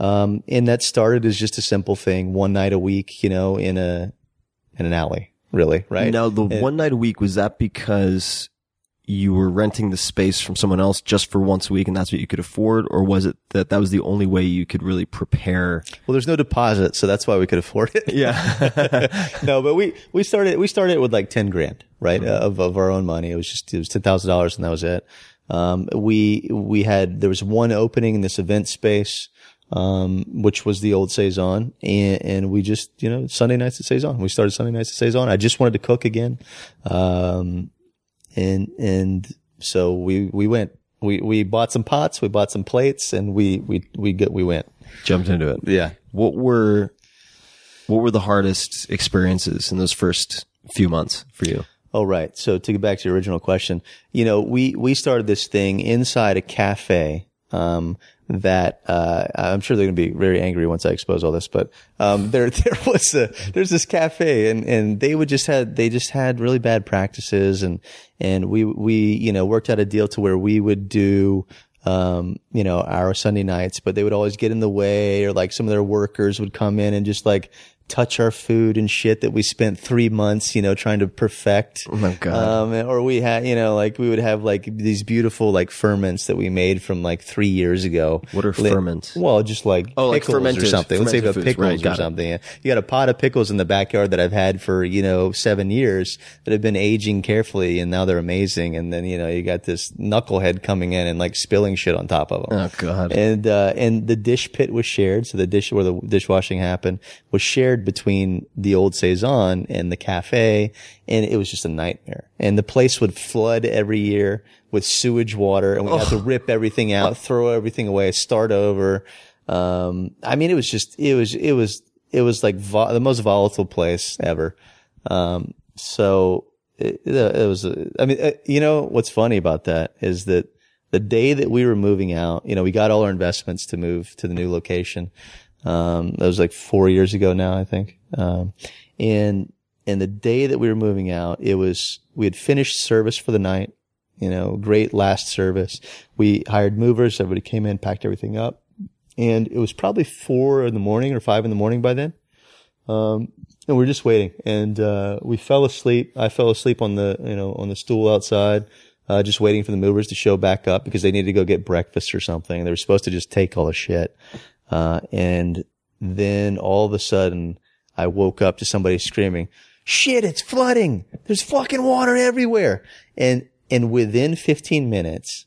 Um, and that started as just a simple thing, one night a week, you know, in a in an alley, really, right? now the And- one night a week was that because you were renting the space from someone else just for once a week and that's what you could afford or was it that that was the only way you could really prepare Well, there's no deposit, so that's why we could afford it. yeah no, but we, we started, we started with like 10 grand, right? Uh, Of, of our own money. It was just, it was $10,000 and that was it. Um, we, we had, there was one opening in this event space, um, which was the old Saison. And, and we just, you know, Sunday nights at Saison. We started Sunday nights at Saison. I just wanted to cook again. Um, and, and so we, we went, we, we bought some pots, we bought some plates and we, we, we get, we went. jumped into it Yeah. what were what were the hardest experiences in those first few months for you Oh, right. So to get back to your original question, you know, we, we started this thing inside a cafe, um, that, uh, I'm sure they're going to be very angry once I expose all this, but, um, there, there was a, there's this cafe and, and they would just had, they just had really bad practices and, and we, we, you know, worked out a deal to where we would do, um, you know, our Sunday nights, but they would always get in the way or like some of their workers would come in and just like touch our food and shit that we spent three months, you know, trying to perfect. Oh my God. Um, or we had, you know, like we would have like these beautiful like ferments that we made from like three years ago. What are ferments? Well, just like Oh, like pickles or fermented- something. Let's say fermented about foods. pickles Right, or something. Yeah. You got a pot of pickles in the backyard that I've had for, you know, seven years that have been aging carefully and now they're amazing. And then, you know, you got this knucklehead coming in and like spilling shit on top of them. Oh, God. And, uh, and the dish pit was shared. So the dish where the dishwashing happened was shared between the old Saison and the cafe. And it was just a nightmare. And the place would flood every year with sewage water and we had to rip everything out, throw everything away, start over. Um, I mean, it was just, it was, it was, it was like vo- the most volatile place ever. Um, so it, it was, I mean, uh, you know, what's funny about that is that the day that we were moving out, you know, we got all our investments to move to the new location. Um, that was like four years ago now, I think. Um, and, and the day that we were moving out, it was, we had finished service for the night, you know, great last service. We hired movers. Everybody came in, packed everything up. And it was probably four in the morning or five in the morning by then. Um, and we are just waiting and, uh, we fell asleep. I fell asleep on the, you know, on the stool outside, uh, just waiting for the movers to show back up because they needed to go get breakfast or something. They were supposed to just take all the shit. Uh, and then all of a sudden I woke up to somebody screaming, shit, it's flooding. There's fucking water everywhere. And, and within 15 minutes,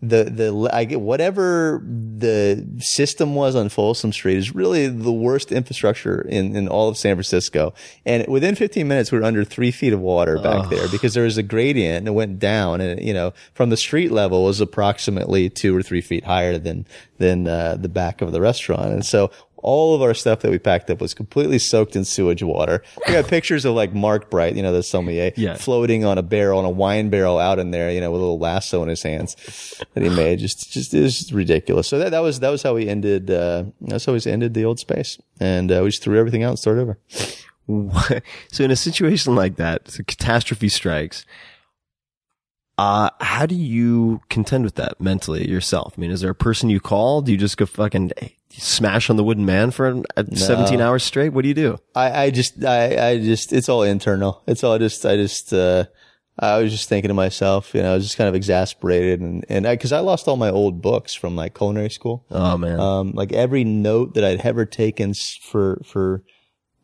the the I get whatever the system was on Folsom Street is really the worst infrastructure in in all of San Francisco. And within 15 minutes, we were under three feet of water back there because there was a gradient and it went down. And you know, from the street level was approximately two or three feet higher than than uh, the back of the restaurant. And so all of our stuff that we packed up was completely soaked in sewage water. We got pictures of like Mark Bright, you know, the sommelier, Yeah. floating on a barrel, on a wine barrel out in there, you know, with a little lasso in his hands that he made. Just, just, it was just ridiculous. So that, that was, that was how we ended, uh, that's how we ended the old space. And, uh, we just threw everything out and started over. So in a situation like that, so catastrophe strikes. Uh, how do you contend with that mentally yourself? I mean, is there a person you call? Do you just go fucking smash on the wooden man for uh, 17 hours straight? What do you do? I, I just, I, I just, it's all internal. It's all just, I just, uh, I was just thinking to myself, you know, I was just kind of exasperated and, and I, cause I lost all my old books from like culinary school. Oh man. Um, like every note that I'd ever taken for, for,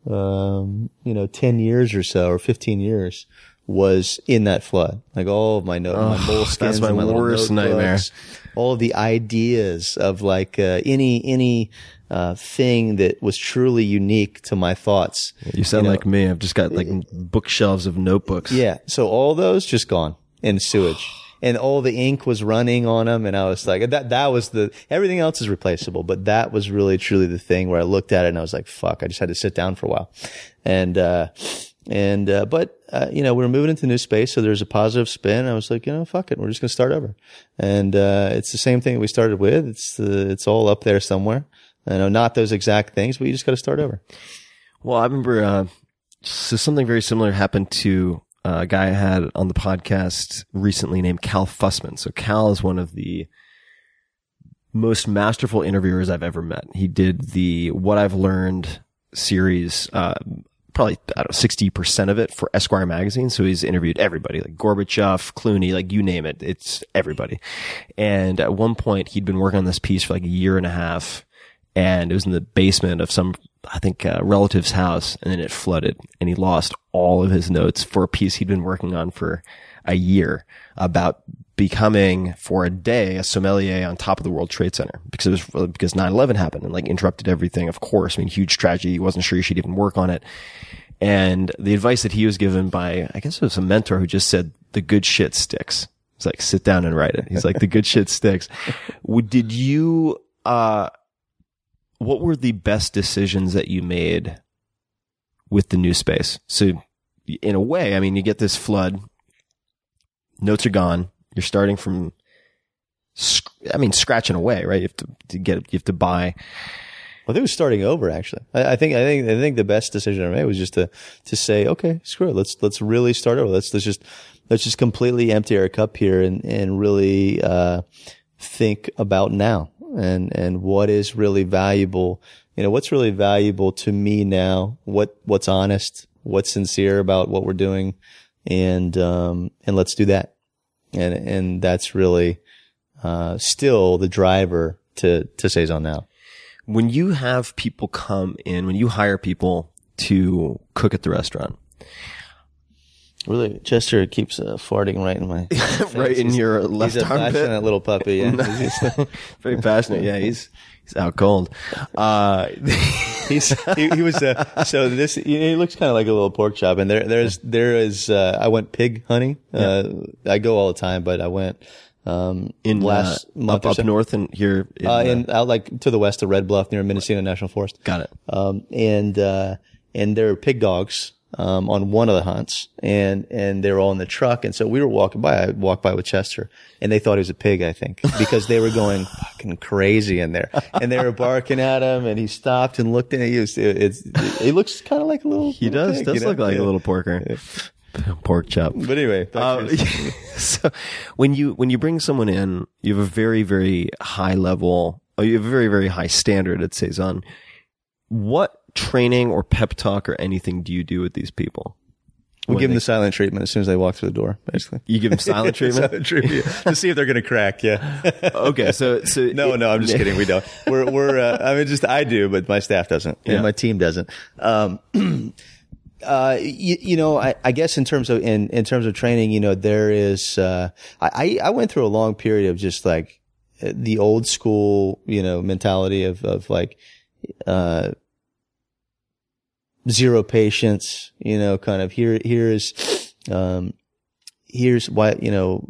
um, you know, 10 years or so or 15 years was in that flood. Like all of my notes, my moleskins, that's my my worst nightmare. all of the ideas of like, uh, any, any, uh, thing that was truly unique to my thoughts. you sound know, like me. I've just got like bookshelves of notebooks. Yeah. So all those just gone in sewage. And all the ink was running on them. And I was like, that, that was the, everything else is replaceable. But that was really truly the thing where I looked at it and I was like, fuck, I just had to sit down for a while. And, uh, and, uh, but, uh, you know, we were moving into new space. So there's a positive spin. I was like, you know, fuck it. We're just going to start over. And, uh, it's the same thing we started with. It's, it's all up there somewhere. I know not those exact things, but you just got to start over. Well, I remember uh, so something very similar happened to uh, a guy I had on the podcast recently named Cal Fussman. So Cal is one of the most masterful interviewers I've ever met. He did the What I've Learned series, uh, probably, I don't know, 60% of it for Esquire magazine. So he's interviewed everybody, like Gorbachev, Clooney, like you name it. It's everybody. And at one point he'd been working on this piece for like a year and a half and it was in the basement of some, I think, uh, relative's house, and then it flooded, and he lost all of his notes for a piece he'd been working on for a year about becoming for a day a sommelier on top of the World Trade Center because it was because 9/11 happened and like interrupted everything. Of course, I mean, huge tragedy. He wasn't sure he should even work on it. And the advice that he was given by, I guess it was a mentor who just said, the good shit sticks. It's like, sit down and write it. He's like, the good shit sticks. Did you, uh, what were the best decisions that you made with the new space? So in a way, I mean, you get this flood, notes are gone. You're starting from, I mean, scratching away, right? You have to, to get, you have to buy. I think it was starting over actually. I, I think I think I think the best decision I made was just to to say, okay, screw it. Let's let's really start over. Let's let's just let's just completely empty our cup here and and really uh, think about now and and what is really valuable you know, what's really valuable to me now? What, what's honest? What's sincere about what we're doing? And, um, and let's do that. And, and that's really, uh, still the driver to, to Saison now. When you have people come in, when you hire people to cook at the restaurant, Really, Chester keeps uh, farting right in my right in your left He's a armpit. passionate little puppy. Yeah, Very passionate. Yeah, he's he's out cold. Uh, he's he, he was uh, so this he looks kind of like a little pork chop, and there there's there is uh, I went pig hunting. Uh, I go all the time, but I went um in last uh, month up, up north and here. In, uh, uh, in out like to the west of Red Bluff near Mendocino National Forest. got it. Um, and, uh, and there are pig dogs, um, on one of the hunts and, and they were all in the truck. And so we were walking by, I walked by with Chester and they thought he was a pig, I think, because they were going fucking crazy in there and they were barking at him and he stopped and looked at it. He was, it, it's, it looks kind of like a little, He does pig, does you know? look like Yeah. a little porker, pork chop. But anyway, Uh, so when you when you bring someone in, you have a very very high level, or you have a very very high standard at Saison. What training or pep talk or anything do you do with these people? we give them the silent treatment as soon as they walk through the door, basically. You give them silent treatment. Silent treatment to see if they're going to crack. Yeah. okay, so so No, no, I'm just kidding. We don't. We're, we're, uh, I mean, just, I do, but my staff doesn't Yeah. and my team doesn't. Um, uh, you, you know, I, I guess in terms of, in, in terms of training, you know, there is, uh, I, I went through a long period of just like the old school, you know, mentality of, of like, uh, zero patience, you know, kind of here, here's, um, here's why, you know,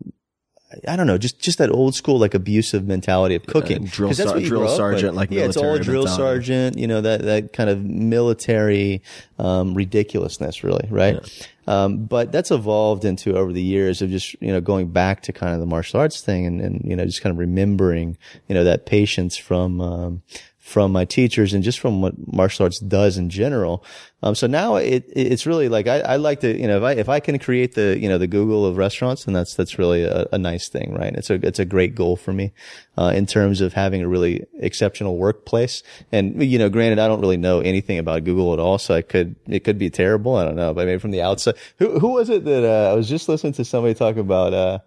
I don't know, just just that old school like abusive mentality of cooking. drill 'Cause that's sar- what you drill sergeant, like yeah, it's all military drill mentality. sergeant. You know that that kind of military um, ridiculousness, really, right? Um, but that's evolved into over the years of just you know going back to kind of the martial arts thing and, and you know just kind of remembering you know that patience from um, from my teachers and just from what martial arts does in general. Um, so now it, it- it's really like I, I like to, you know, if I, if I can create the, you know, the Google of restaurants, then that's, that's really a, a nice thing, right? It's a, it's a great goal for me, uh, in terms of having a really exceptional workplace. And, you know, granted, I don't really know anything about Google at all. So I could, it could be terrible. I don't know, but maybe from the outside, who, who was it that, uh, I was just listening to somebody talk about, uh,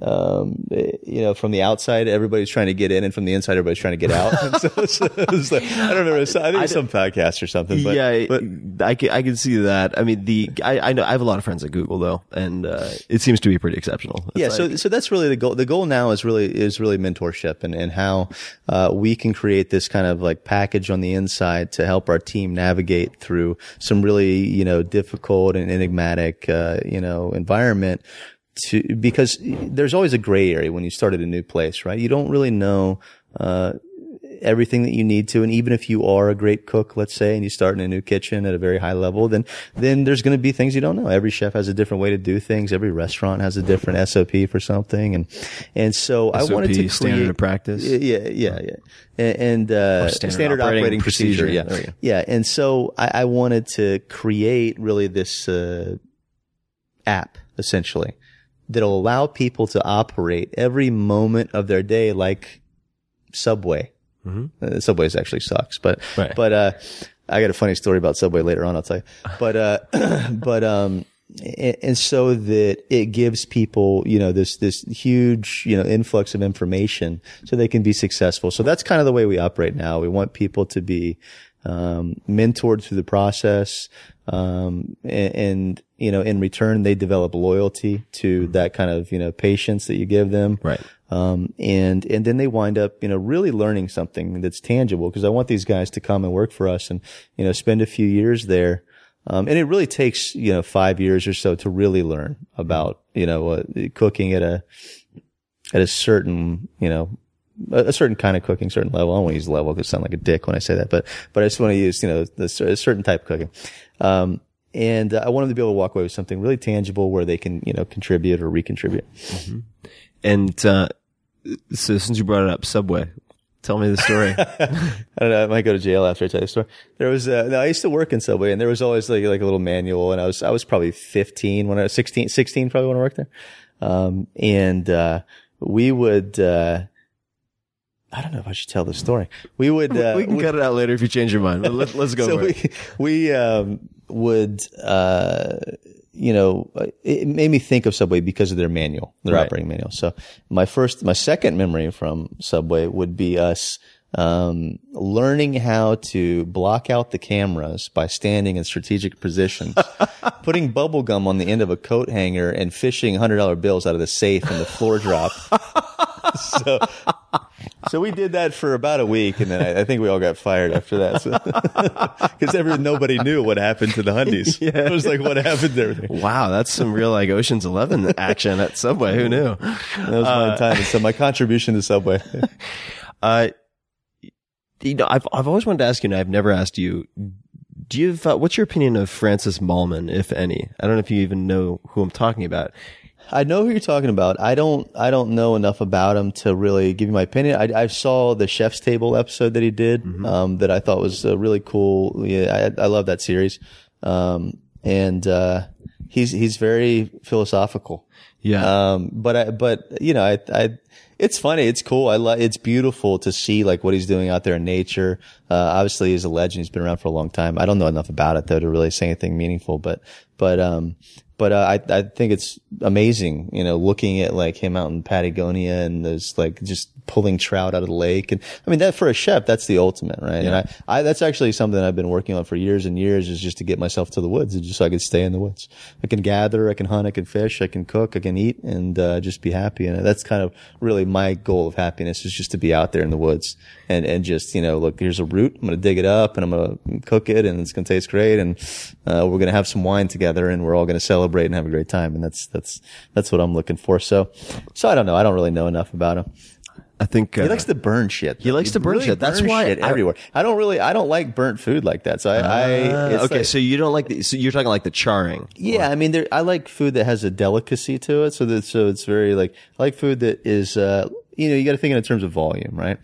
um, you know, from the outside, everybody's trying to get in, and from the inside, everybody's trying to get out. So, like, I don't remember. I think it's some podcast or something. But, yeah, but I can I can see that. I mean, the I, I know I have a lot of friends at Google though, and uh, it seems to be pretty exceptional. It's yeah, like- so so that's really the goal. The goal now is really is really mentorship and and how uh, we can create this kind of like package on the inside to help our team navigate through some really you know difficult and enigmatic uh, you know environment. To because there's always a gray area when you start at a new place, right? You don't really know. Uh, everything that you need to. And even if you are a great cook, let's say, and you start in a new kitchen at a very high level, then, then there's going to be things you don't know. Every chef has a different way to do things. Every restaurant has a different SOP for something. And, and so I wanted to create standard of practice. Yeah, yeah, yeah. And, and uh, standard standard, operating operating, procedure. procedure. Yeah, yeah. And so I, I wanted to create really this uh, app essentially that'll allow people to operate every moment of their day like Subway. Uh, Subway's actually sucks, but Mm-hmm. Right. but uh, I got a funny story about Subway later on. I'll tell you. But uh, but um, and, and so that it gives people you know this this huge you know influx of information so they can be successful. So that's kind of the way we operate now. We want people to be um, mentored through the process. Um, and, and, you know, in return, they develop loyalty to that kind of, you know, patience that you give them. Right. Um, and, and then they wind up, you know, really learning something that's tangible because I want these guys to come and work for us and, you know, spend a few years there. Um, and it really takes, you know, five years or so to really learn about, you know, uh, cooking at a, at a certain, you know, a a certain kind of cooking, certain level. I don't want to use level because I sound like a dick when I say that, but, but I just want to use, you know, the, a certain type of cooking. Um, and uh, I want them to be able to walk away with something really tangible where they can, you know, contribute or recontribute. And uh, so since you brought it up, Subway, tell me the story. I don't know. I might go to jail after I tell you the story. There was, uh, no, I used to work in Subway and there was always like, like a little manual and I was, I was probably 15 when I was 16, 16 probably when I worked there. Um, and, uh, we would, uh, I don't know if I should tell the story. We would, uh, we can cut it out later if you change your mind. Let, let's go so it. we we um, would uh, you know it made me think of Subway because of their manual, their Right. operating manual. So my first, my second memory from Subway would be us um, learning how to block out the cameras by standing in strategic positions, putting bubble gum on the end of a coat hanger, and fishing hundred dollar bills out of the safe in the floor drop. so. So we did that for about a week, and then I, I think we all got fired after that. Because everyone, nobody knew what happened to the Hundies. It was like, what happened to everything? Wow, that's some real like Ocean's Eleven action at Subway. Who knew? That was my time. And so my contribution to Subway. Uh, you know, I've I've always wanted to ask you, and I've never asked you. Do you have, uh, what's your opinion of Francis Mallmann, if any? I don't know if you even know who I'm talking about. I know who you're talking about. I don't. I don't know enough about him to really give you my opinion. I, I saw the Chef's Table episode that he did, um, that I thought was uh, really cool. Yeah, I, I love that series, um, and uh, he's he's very philosophical. Yeah. Um, but I, but you know, I, I, it's funny. It's cool. I like, it's beautiful to see like what he's doing out there in nature. Uh, obviously he's a legend. He's been around for a long time. I don't know enough about it though to really say anything meaningful, but, but, um, but uh, I I think it's amazing, you know, looking at like him out in Patagonia and those like just pulling trout out of the lake, and I mean that for a chef, that's the ultimate, right? And I, I that's actually something I've been working on for years and years is just to get myself to the woods, and just so I could stay in the woods. I can gather, I can hunt, I can fish, I can cook, I can eat, and uh, just be happy. And that's kind of really my goal of happiness is just to be out there in the woods and and just you know, look, here's a root, I'm gonna dig it up and I'm gonna cook it, and it's gonna taste great, and uh, we're gonna have some wine together, and we're all gonna celebrate and have a great time, and that's that's that's what I'm looking for. So, so I don't know, I don't really know enough about him. I think uh, He likes to burn shit. He likes to burn shit. That's burns why shit I- everywhere. I don't really, I don't like burnt food like that. So I, I Uh, it's okay, like- so you don't like the, so you're talking like the charring. yeah, I mean, there, I like food that has a delicacy to it. So that, so it's very like, I like food that is, uh, you know, you got to think in terms of volume, right?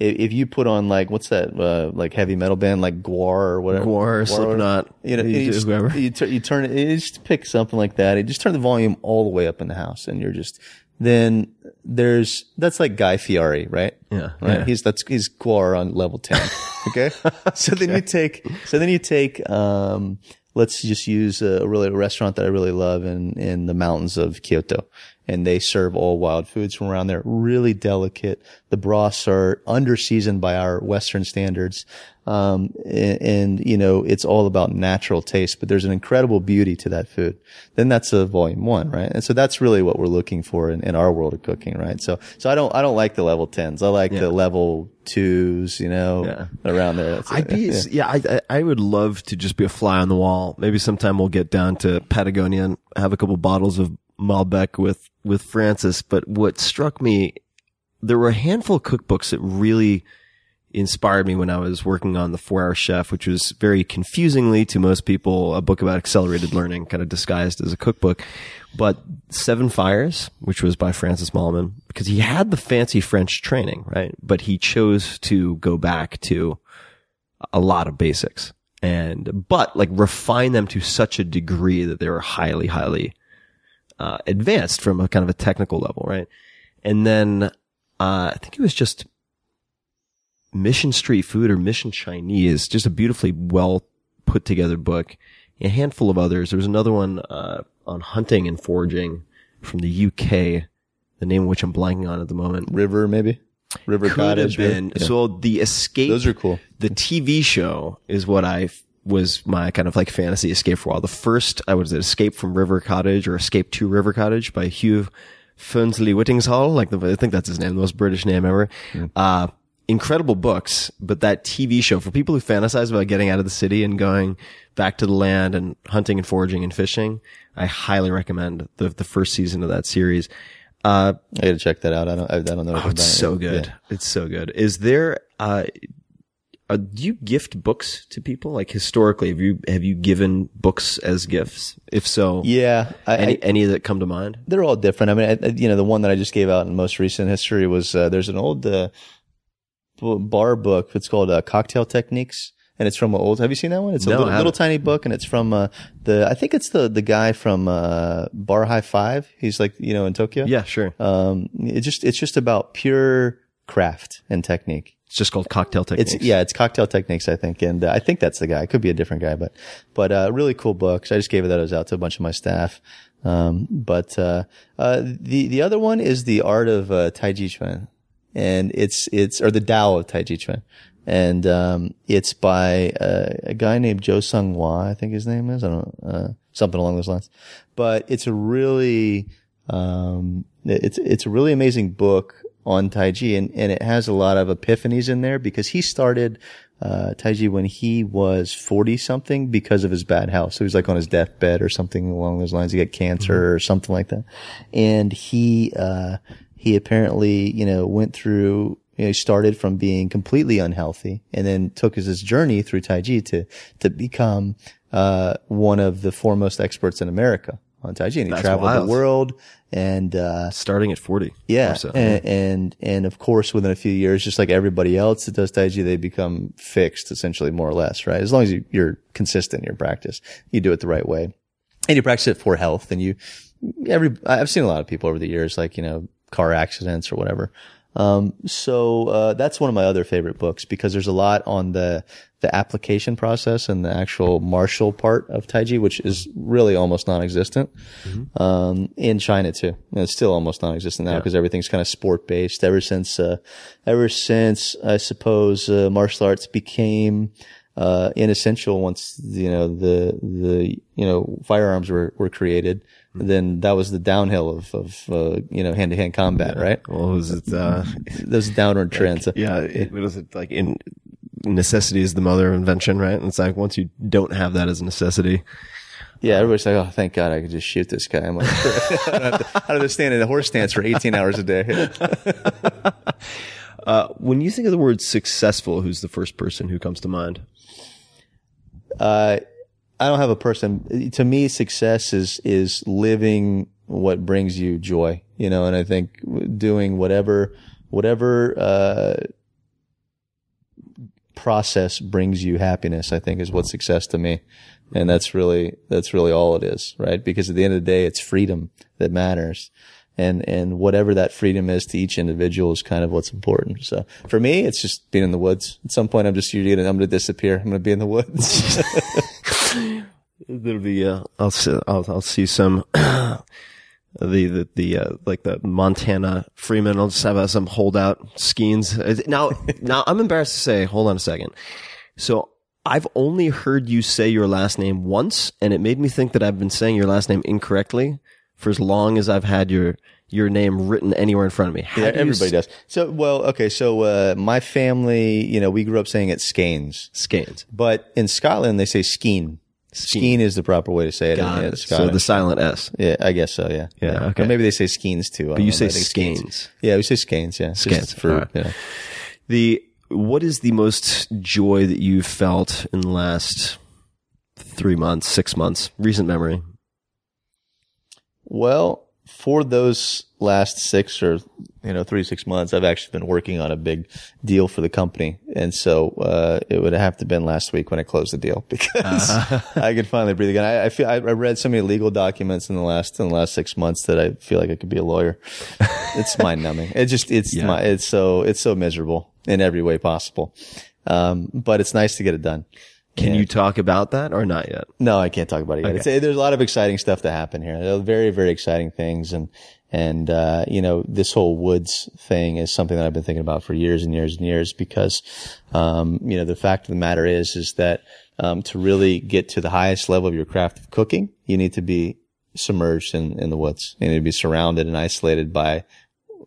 If, if you put on like, what's that, uh, like heavy metal band, like Gwar or whatever. Gwar, Slipknot, You know, you you, just, whoever. you, tur- you turn it, you just pick something like that. You just turn the volume all the way up in the house and you're just, then there's, that's like Guy Fieri, right? Yeah, Right. yeah. He's, that's, he's Gwar on level 10. Okay. so then you take, so then you take, um, let's just use a really a restaurant that I really love in, in the mountains of Kyoto. And they serve all wild foods from around there. Really delicate. The broths are under seasoned by our Western standards. Um, and, and, you know, it's all about natural taste, but there's an incredible beauty to that food. Then that's a volume one, right? And so that's really what we're looking for in, in our world of cooking, right? So, so I don't, I don't like the level tens. I like the level twos, you know, Yeah. around there. That's I'd it. be, yeah, I, I I would love to just be a fly on the wall. Maybe sometime we'll get down to Patagonia and have a couple bottles of Malbec with, with Francis. But what struck me, there were a handful of cookbooks that really inspired me when I was working on the four hour chef, which was very confusingly to most people, a book about accelerated learning, kind of disguised as a cookbook. But Seven Fires, which was by Francis Mallmann, because he had the fancy French training, right? But he chose to go back to a lot of basics and, but like refine them to such a degree that they were highly, highly, uh, advanced from a kind of a technical level, right? And then, uh, I think it was just Mission Street Food or Mission Chinese, just a beautifully well put together book. A handful of others. There was another one, uh, on hunting and foraging from the UK, the name of which I'm blanking on at the moment. River, maybe River Could Cottage. have or- been. yeah. So the escape. Those are cool. The TV show is what I was my kind of like fantasy escape for a while. The first, I was it Escape from River Cottage or Escape to River Cottage by Hugh Fearnley-Whittingstall. Like the, I think that's his name, the most British name ever. Uh, incredible books, but that TV show for people who fantasize about getting out of the city and going back to the land and hunting and foraging and fishing, I highly recommend the, the first season of that series. Uh, I gotta check that out. I don't. I, don't know. Oh, it's so good. It's so good. Is there, uh, uh, do you gift books to people? Like historically, have you, have you given books as gifts? If so, Yeah, I, any, I, any that come to mind? they're all different. I mean, I, you know, the one that I just gave out in most recent history was uh, there's an old uh, bar book. It's called uh, Cocktail Techniques, and it's from an old. Have you seen that one? It's a No, little, little tiny book, and it's from uh, the. I think it's the the guy from uh, Bar High Five. He's like you know in Tokyo. Yeah, sure. Um, it just it's just about pure craft and technique. It's just called cocktail techniques. It's yeah, it's cocktail techniques, I think, and uh, I think that's the guy. It could be a different guy, but but uh, really cool books. I just gave it those out to a bunch of my staff. Um, but uh, uh, the the other one is the art of uh, Tai Chi Chuan, and it's it's or the Tao of Tai Chi Chuan, and um, it's by uh, a guy named Jou Tsung Hwa, I think his name is. I don't know, uh, something along those lines. But it's a really um, it's it's a really amazing book on Tai Chi, and, and it has a lot of epiphanies in there because he started uh, Tai Chi when he was 40 something because of his bad health. So he was like on his deathbed or something along those lines. He got cancer or something like that. And he, uh, he apparently, you know, went through, you know, he started from being completely unhealthy and then took his, his journey through Tai Chi to, to become, uh, one of the foremost experts in America on Tai Chi. And he That's traveled wild. the world and, uh, starting at 40. yeah, or so. and, and and of course, within a few years, just like everybody else that does Tai Chi, they become fixed, essentially, more or less, right? As long as you, you're consistent in your practice, you do it the right way, and you practice it for health. And you, every I've seen a lot of people over the years, like you know, car accidents or whatever. Um, so uh, that's one of my other favorite books because there's a lot on the the application process and the actual martial part of Taiji, which is really almost non-existent um, in China too. And it's still almost non-existent now because everything's kind of sport based. Ever since, uh, ever since I suppose uh, martial arts became uh, inessential once you know the the you know firearms were were created. Then that was the downhill of of uh, you know hand to hand combat, right? Well, was it, uh, Those downward trends. yeah, it, it like in necessity is the mother of invention, right? And it's like once you don't have that as a necessity, Yeah, everybody's like, "Oh, thank God, I could just shoot this guy." I'm like, I don't have to, I don't have to stand in the horse stance for 18 hours a day. uh, when you think of the word successful, who's the first person who comes to mind? Uh, I don't have a person. To me, success is is living what brings you joy. You know, and I think doing whatever whatever uh, process brings you happiness. I think is what success to me, and that's really that's really all it is, right? Because at the end of the day, it's freedom that matters. And, and whatever that freedom is to each individual is kind of what's important. So for me, it's just being in the woods. At some point, I'm just usually gonna, I'm going to disappear. I'm going to be in the woods. There'll be uh, I'll see, I'll, I'll see some the the the uh, like the Montana Freeman. I'll just have uh, some holdout skeins. Now now I'm embarrassed to say. Hold on a second. So I've only heard you say your last name once, and it made me think that I've been saying your last name incorrectly for as long as I've had your your name written anywhere in front of me. How Yeah, do everybody s- does. So, well, okay. So, uh, my family, you know, we grew up saying it skeins, Skeins. but in Scotland they say skeen. Skeen is the proper way to say it. Got yeah, it. So the silent S. yeah, I guess so. Yeah. Yeah, okay. Or maybe they say skeins too. But you know, say think skeins. Yeah, we say skeins. Yeah. Skeins, for, right. know. The what is the most joy that you've felt in the last three months, six months, recent memory? Well, for those last six or you know three six months, I've actually been working on a big deal for the company, and so uh, it would have to been last week when I closed the deal because I could finally breathe again. I, I feel I, read so many legal documents in the last in the last six months that I feel like I could be a lawyer. It's mind numbing. It just it's Yeah. my it's so it's so miserable in every way possible. Um, but it's nice to get it done. Can Yeah. you talk about that or not yet? No, I can't talk about it yet. It's, there's a lot of exciting stuff to happen here. Very, very exciting things. And, and, uh, you know, this whole woods thing is something that I've been thinking about for years and years and years because, um, you know, the fact of the matter is, is that, um, to really get to the highest level of your craft of cooking, you need to be submerged in, in the woods. You need to be surrounded and isolated by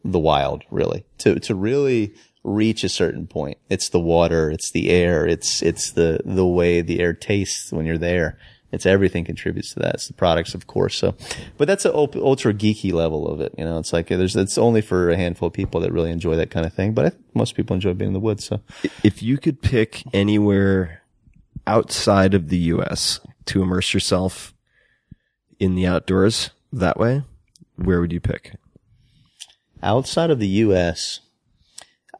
the wild, really. To to really reach a certain point, it's the water, it's the air, it's it's the the way the air tastes when you're there. It's everything contributes to that. It's the products, of course. So, but that's an ul- ultra geeky level of it. You know, it's like there's it's only for a handful of people that really enjoy that kind of thing. But I think most people enjoy being in the woods. So, If you could pick anywhere outside of the U.S. to immerse yourself in the outdoors that way, where would you pick? outside of the U.S.,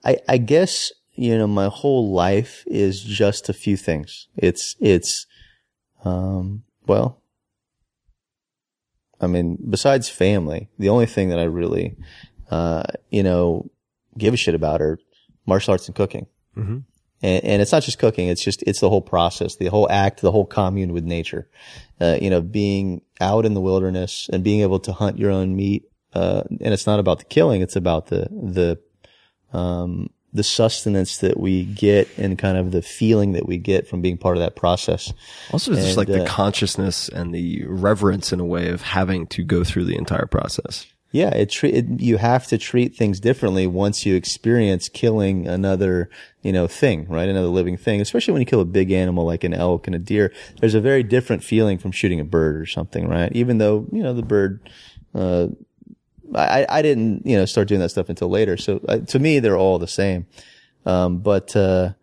I, I guess you know my whole life is just a few things. It's it's, um, well, I mean, besides family, the only thing that I really, uh, you know, give a shit about are martial arts and cooking. Mm-hmm. And, and it's not just cooking. It's just, it's the whole process, the whole act, the whole commune with nature. Uh, you know, being out in the wilderness and being able to hunt your own meat. Uh, and it's not about the killing. It's about the, the, um, the sustenance that we get and kind of the feeling that we get from being part of that process. Also, just And, like the uh, consciousness and the reverence in a way of having to go through the entire process. Yeah, it, tre- it you have to treat things differently once you experience killing another, you know, thing, right? Another living thing, especially when you kill a big animal like an elk and a deer. There's a very different feeling from shooting a bird or something, right? Even though, you know, the bird, uh, I, I didn't, you know, start doing that stuff until later. So uh, to me, they're all the same. Um, but, uh,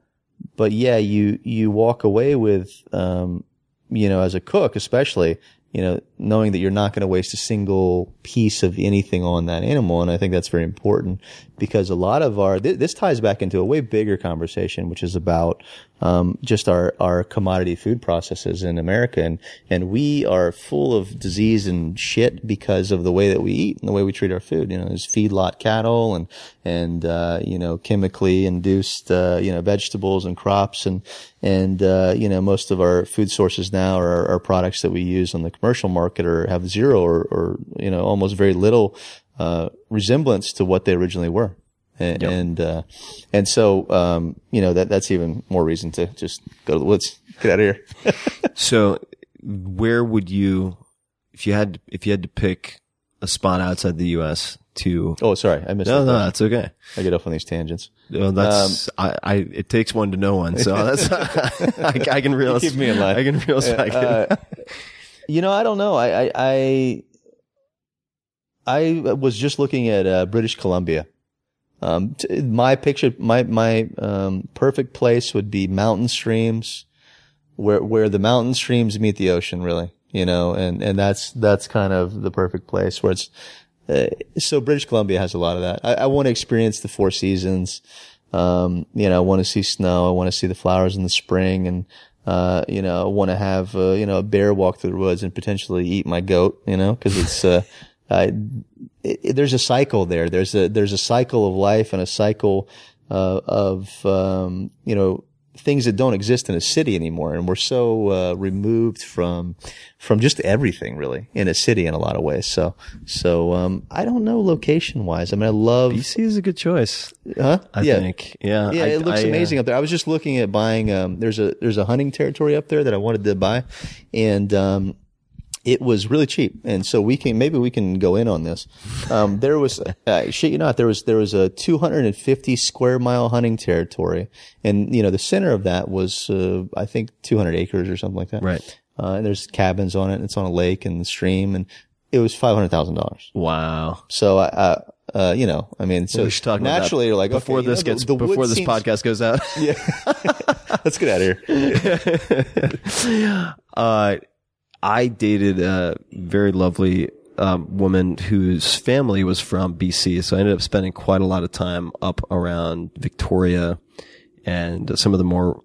but yeah, you, you walk away with, um, you know, as a cook, especially, you know, knowing that you're not going to waste a single piece of anything on that animal. And I think that's very important because a lot of our, th- this ties back into a way bigger conversation, which is about, um, just our, our commodity food processes in America. And, and we are full of disease and shit because of the way that we eat and the way we treat our food. You know, there's feedlot cattle and, and, uh, you know, chemically induced, uh, you know, vegetables and crops and, and, uh, you know, most of our food sources now are, are products that we use on the commercial market or have zero or, or, you know, almost very little, uh, resemblance to what they originally were. And, and, uh, and so, um, you know, that, that's even more reason to just go to the woods, get out of here. So, where would you, if you had, if you had to pick a spot outside the U.S. to? oh, sorry. I missed no, that. no, that's okay. I get off on these tangents. Well, that's I, I. It takes one to know one, so that's I, I can realize. keep me in line. I can realize. Uh, you know, I don't know. I, I, I, I was just looking at uh, British Columbia. Um, t- my picture, my my um, perfect place would be mountain streams, where where the mountain streams meet the ocean, really. You know, and and that's that's kind of the perfect place where it's. Uh, so British Columbia has a lot of that. I, I want to experience the four seasons. Um, you know, I want to see snow. I want to see the flowers in the spring, and uh, you know, I want to have uh, you know a bear walk through the woods and potentially eat my goat. You know, because it's uh, it, it- there's a cycle there. There's a there's a cycle of life and a cycle uh, of um, you know things that don't exist in a city anymore, and we're so uh, removed from from just everything really in a city in a lot of ways. So so um, I don't know location wise. I mean, I love BC is a good choice. huh? I yeah. think. Yeah. Yeah, I- it looks I, uh, amazing up there. I was just looking at buying. Um, there's a there's a hunting territory up there that I wanted to buy, and um, it was really cheap. And so we can maybe we can go in on this. Um, there was uh, shit you not there was there was a 250 square mile hunting territory, and you know the center of that was uh, I think 200 acres or something like that. Right. Uh, and there's cabins on it. And it's on a lake and the stream, and it was five hundred thousand dollars. Wow. So I. Uh, uh, you know, I mean, so we should talk about naturally you're like, before okay, you this know, gets the before this seems- podcast goes out. yeah. Let's get out of here. uh, I dated a very lovely um, woman whose family was from BC, so I ended up spending quite a lot of time up around Victoria and some of the more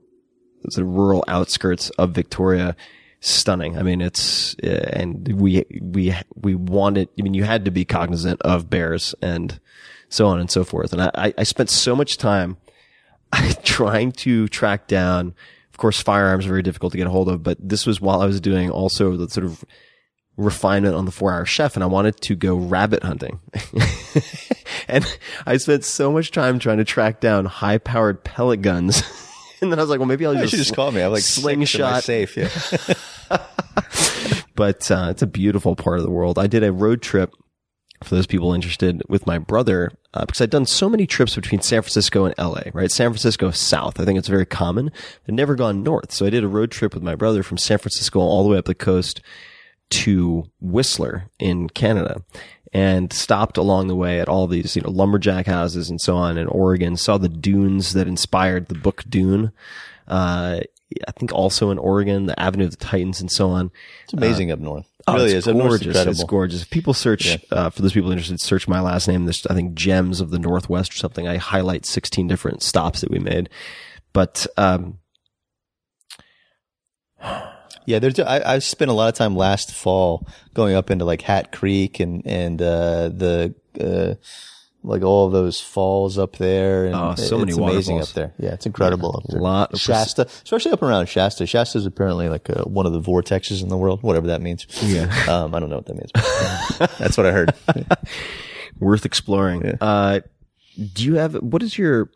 sort of rural outskirts of Victoria. Stunning. I mean, it's uh, and we we we wanted. I mean, you had to be cognizant of bears and so on and so forth. And I I spent so much time trying to track down. Of course, firearms are very difficult to get a hold of, but this was while I was doing also the sort of refinement on the four hour chef and I wanted to go rabbit hunting. and I spent so much time trying to track down high powered pellet guns. and then I was like, well, maybe I'll just, just call me. I have like slingshot safe. Yeah. but uh, it's a beautiful part of the world. I did a road trip for those people interested with my brother uh, because I'd done so many trips between San Francisco and LA. Right, San Francisco south. I think it's very common. I'd never gone north, so I did a road trip with my brother from San Francisco all the way up the coast to Whistler in Canada. And stopped along the way at all these, you know, lumberjack houses and so on in Oregon. Saw the dunes that inspired the book Dune. Uh, I think also in Oregon, the Avenue of the Titans and so on. It's amazing up north. Oh, really it's is. Gorgeous. It's gorgeous. If people search, uh, for those people interested, search my last name. There's, I think, Gems of the Northwest or something. I highlight 16 different stops that we made. But, um, Yeah, there's. I, I spent a lot of time last fall going up into like Hat Creek and and uh, the uh, like all of those falls up there. And Oh, so many it's amazing waterfalls. up there. Yeah, it's incredible up there. lot of Shasta, especially up around Shasta. Shasta is apparently like uh one of the vortexes in the world, whatever that means. Yeah. um, I don't know what that means. but that's what I heard. worth exploring. Uh, do you have what is your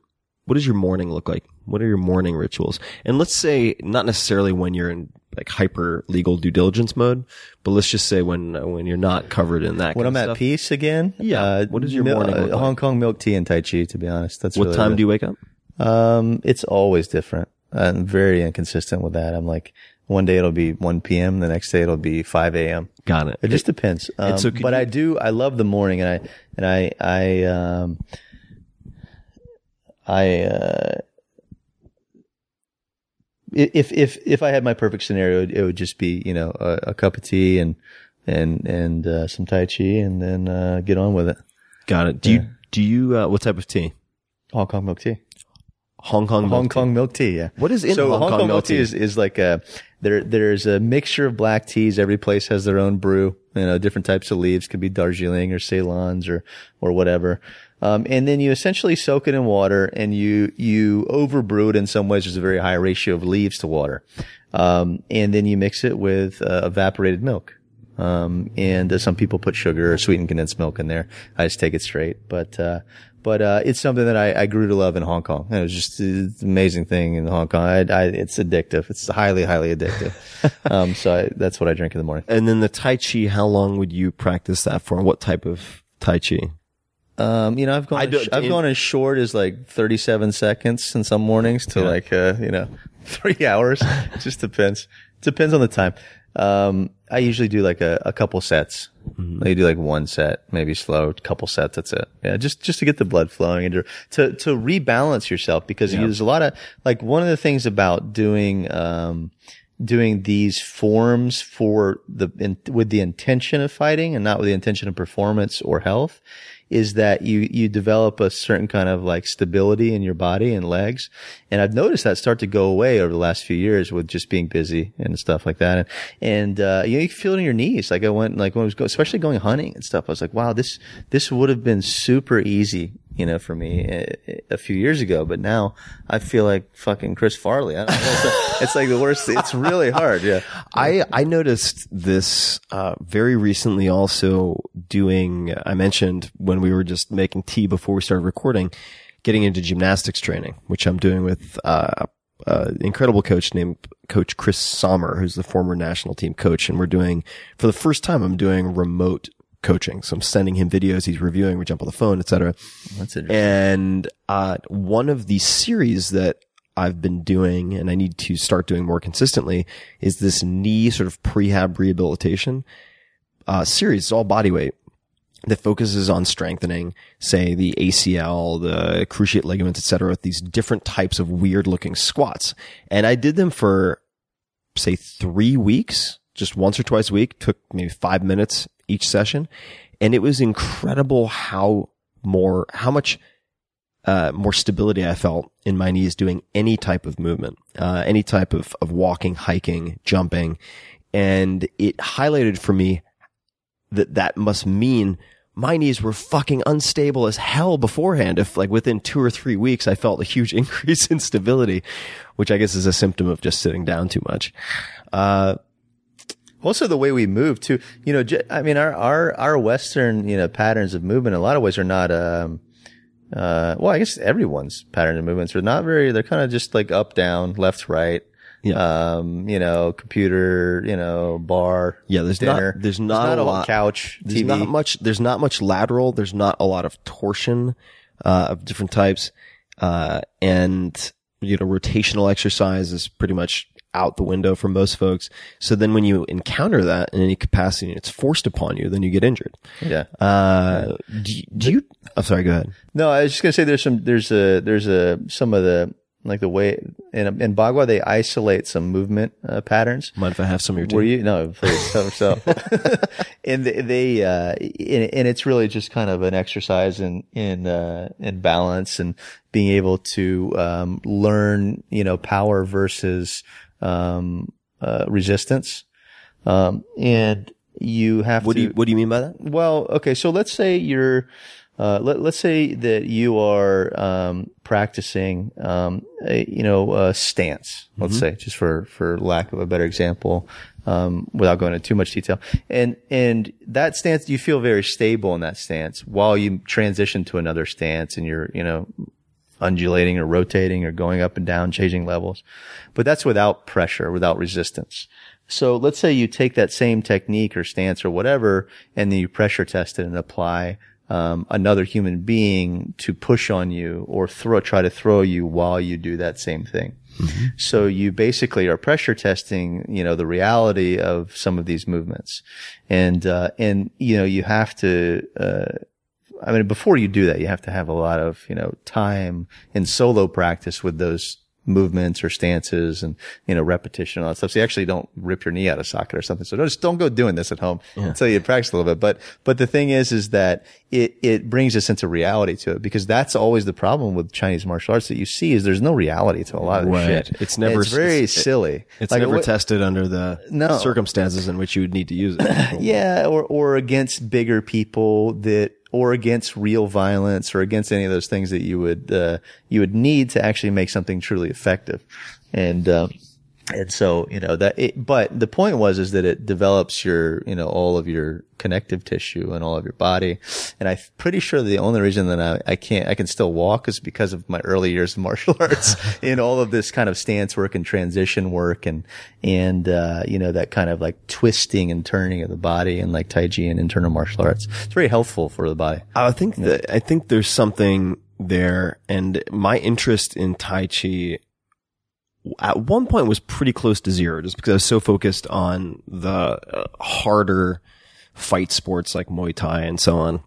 what does your morning look like? What are your morning rituals? And let's say not necessarily when you're in like hyper legal due diligence mode, but let's just say when uh, when you're not covered in that. when I'm at peace again, Yeah. Uh, What does your mil- morning uh, like? Hong Kong milk tea and Tai Chi. To be honest, that's What really time the- do you wake up? Um, it's always different. I'm very inconsistent with that. I'm like, one day it'll be 1 p.m. The next day it'll be 5 a.m. Got it. It just depends. Um, so but you- I do, I love the morning and I, and I, I, um, I, uh, if, if, if I had my perfect scenario, it would just be, you know, a, a cup of tea and, and, and, uh, some Tai Chi and then, uh, get on with it. Got it. Do you do you uh, what type of tea? Hong Kong milk tea. Hong Kong milk Hong tea? Kong milk tea. Yeah. What is in so Hong Kong milk tea? is, is like a there. There's a mixture of black teas. Every place has their own brew. You know, different types of leaves could be Darjeeling or Ceylons or or whatever. Um, and then you essentially soak it in water and you you overbrew it in some ways. There's a very high ratio of leaves to water. Um, and then you mix it with uh, evaporated milk. Um, and uh, some people put sugar or sweetened condensed milk in there. I just take it straight. But, uh, but, uh, it's something that I, I grew to love in Hong Kong. And it was just an amazing thing in Hong Kong. I, I, it's addictive. It's highly, highly addictive. um, so I, that's what I drink in the morning. And then the Tai Chi, how long would you practice that for? What type of Tai Chi? Um, you know, I've gone, as, I've gone as short as like 37 seconds in some mornings to like, uh, you know, three hours. just depends. Depends on the time. Um, I usually do like a, a couple sets. Mm-hmm. I do like one set, maybe slow, couple sets. That's it. Yeah. Just, just to get the blood flowing and to, to, to rebalance yourself because you, there's a lot of, like one of the things about doing, um, doing these forms for the, in, with the intention of fighting and not with the intention of performance or health is that you, you develop a certain kind of like stability in your body and legs. And I've noticed that start to go away over the last few years with just being busy and stuff like that. And, and, uh, you know, you can feel it in your knees. Like I went, like when I was go, especially going hunting and stuff, I was like, wow, this, this would have been super easy, you know, for me a, a few years ago. But now I feel like fucking Chris Farley. Know. It's like, it's like the worst. It's really hard. Yeah. I I noticed this uh, very recently. Also doing, I mentioned when we were just making tea before we started recording, getting into gymnastics training, which I'm doing with uh, uh, incredible coach named Coach Chris Sommer, who's the former national team coach, and we're doing for the first time. I'm doing remote coaching, so I'm sending him videos. He's reviewing. We jump on the phone, etc. That's interesting. And uh, one of the series that I've been doing, and I need to start doing more consistently, is this knee sort of prehab rehabilitation uh, series. It's all body weight that focuses on strengthening, say the ACL, the cruciate ligaments, et cetera, with these different types of weird looking squats. And I did them for say three weeks, just once or twice a week, took maybe five minutes each session. And it was incredible how more, how much uh, more stability I felt in my knees doing any type of movement, uh, any type of, of walking, hiking, jumping. And it highlighted for me that that must mean my knees were fucking unstable as hell beforehand. If like within two or three weeks, I felt a huge increase in stability, which I guess is a symptom of just sitting down too much. Uh, Also, the way we move too. You know, I mean, our our our Western you know patterns of movement in a lot of ways are not. Um, uh, well, I guess everyone's patterns of movements are not very. They're kind of just like up, down, left, right. Yeah. Um, you know, computer, you know, bar. Yeah, there's dinner. not there's not, a whole lot couch, There's TV. not much. There's not much lateral. There's not a lot of torsion uh, of different types, uh, and you know, rotational exercise is pretty much out the window for most folks. So then, when you encounter that in any capacity, and it's forced upon you, then you get injured. Yeah. Uh, do, you- do you? I'm sorry. Go ahead. No, I was just gonna say there's some there's a there's a some of the like the way in in Bagua they isolate some movement uh, patterns. Mind if I have some of your tea? Were you no? Please yourself. and they, they uh, and, and it's really just kind of an exercise in in uh, in balance and being able to um, learn, you know, power versus um, uh, resistance. Um, and you have What to. do you What do you mean by that? Well, okay. So let's say you're, uh, let, let's say that you are um, practicing, um, a, you know, a stance. Let's say, just for for lack of a better example, um, without going into too much detail, and and that stance, you feel very stable in that stance while you transition to another stance, and you're, you know, undulating or rotating or going up and down, changing levels. But that's without pressure, without resistance. So let's say you take that same technique or stance or whatever, and then you pressure test it and apply um, another human being to push on you or throw, try to throw you while you do that same thing. So you basically are pressure testing, you know, the reality of some of these movements, and uh, and you know you have to. Uh, I mean, before you do that, you have to have a lot of, you know, time in solo practice with those movements or stances and, you know, repetition and all that stuff. So you actually don't rip your knee out of socket or something. So don't, just don't go doing this at home until you practice a little bit. But, but the thing is, is that it, it brings a sense of reality to it because that's always the problem with Chinese martial arts that you see is there's no reality to a lot of Right. shit. It's never- it's very it's- silly. It's Like, never what- tested under the No. circumstances in which you would need to use it. Yeah, or or against bigger people that, or against real violence, or against any of those things that you would uh, you would need to actually make something truly effective, and um, and so you know that. It, but the point was is that it develops your you know all of your connective tissue and all of your body, and I'm pretty sure the only reason that I, I can't I can still walk is because of my early years of martial arts in all of this kind of stance work and transition work and and uh, you know that kind of like twisting and turning of the body and like tai chi and internal martial arts. It's very helpful for the body. I think that I think there's something there, and my interest in Tai Chi at one point was pretty close to zero, just because I was so focused on the uh, harder fight sports like Muay Thai and so on,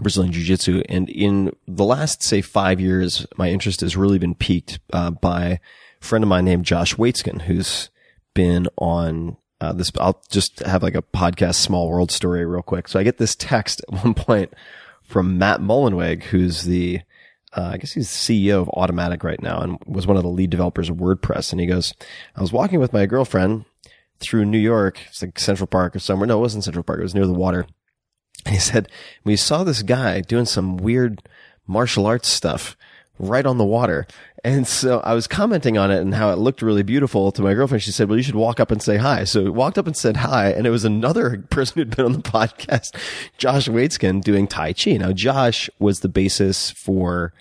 Brazilian Jiu Jitsu. And in the last, say, five years, my interest has really been piqued uh, by a friend of mine named Josh Waitzkin, who's been on uh, this. I'll just have like a podcast, small world story, real quick. So I get this text at one point from Matt Mullenweg, who's the Uh, I guess he's the CEO of Automattic right now and was one of the lead developers of WordPress. And he goes, I was walking with my girlfriend through New York. It's like Central Park or somewhere. No, it wasn't Central Park. It was near the water. And he said, we saw this guy doing some weird martial arts stuff right on the water. And so I was commenting on it and how it looked really beautiful to my girlfriend. She said, well, you should walk up and say hi. So we walked up and said hi. And it was another person who'd been on the podcast, Josh Waitzkin doing Tai Chi. Now, Josh was the basis for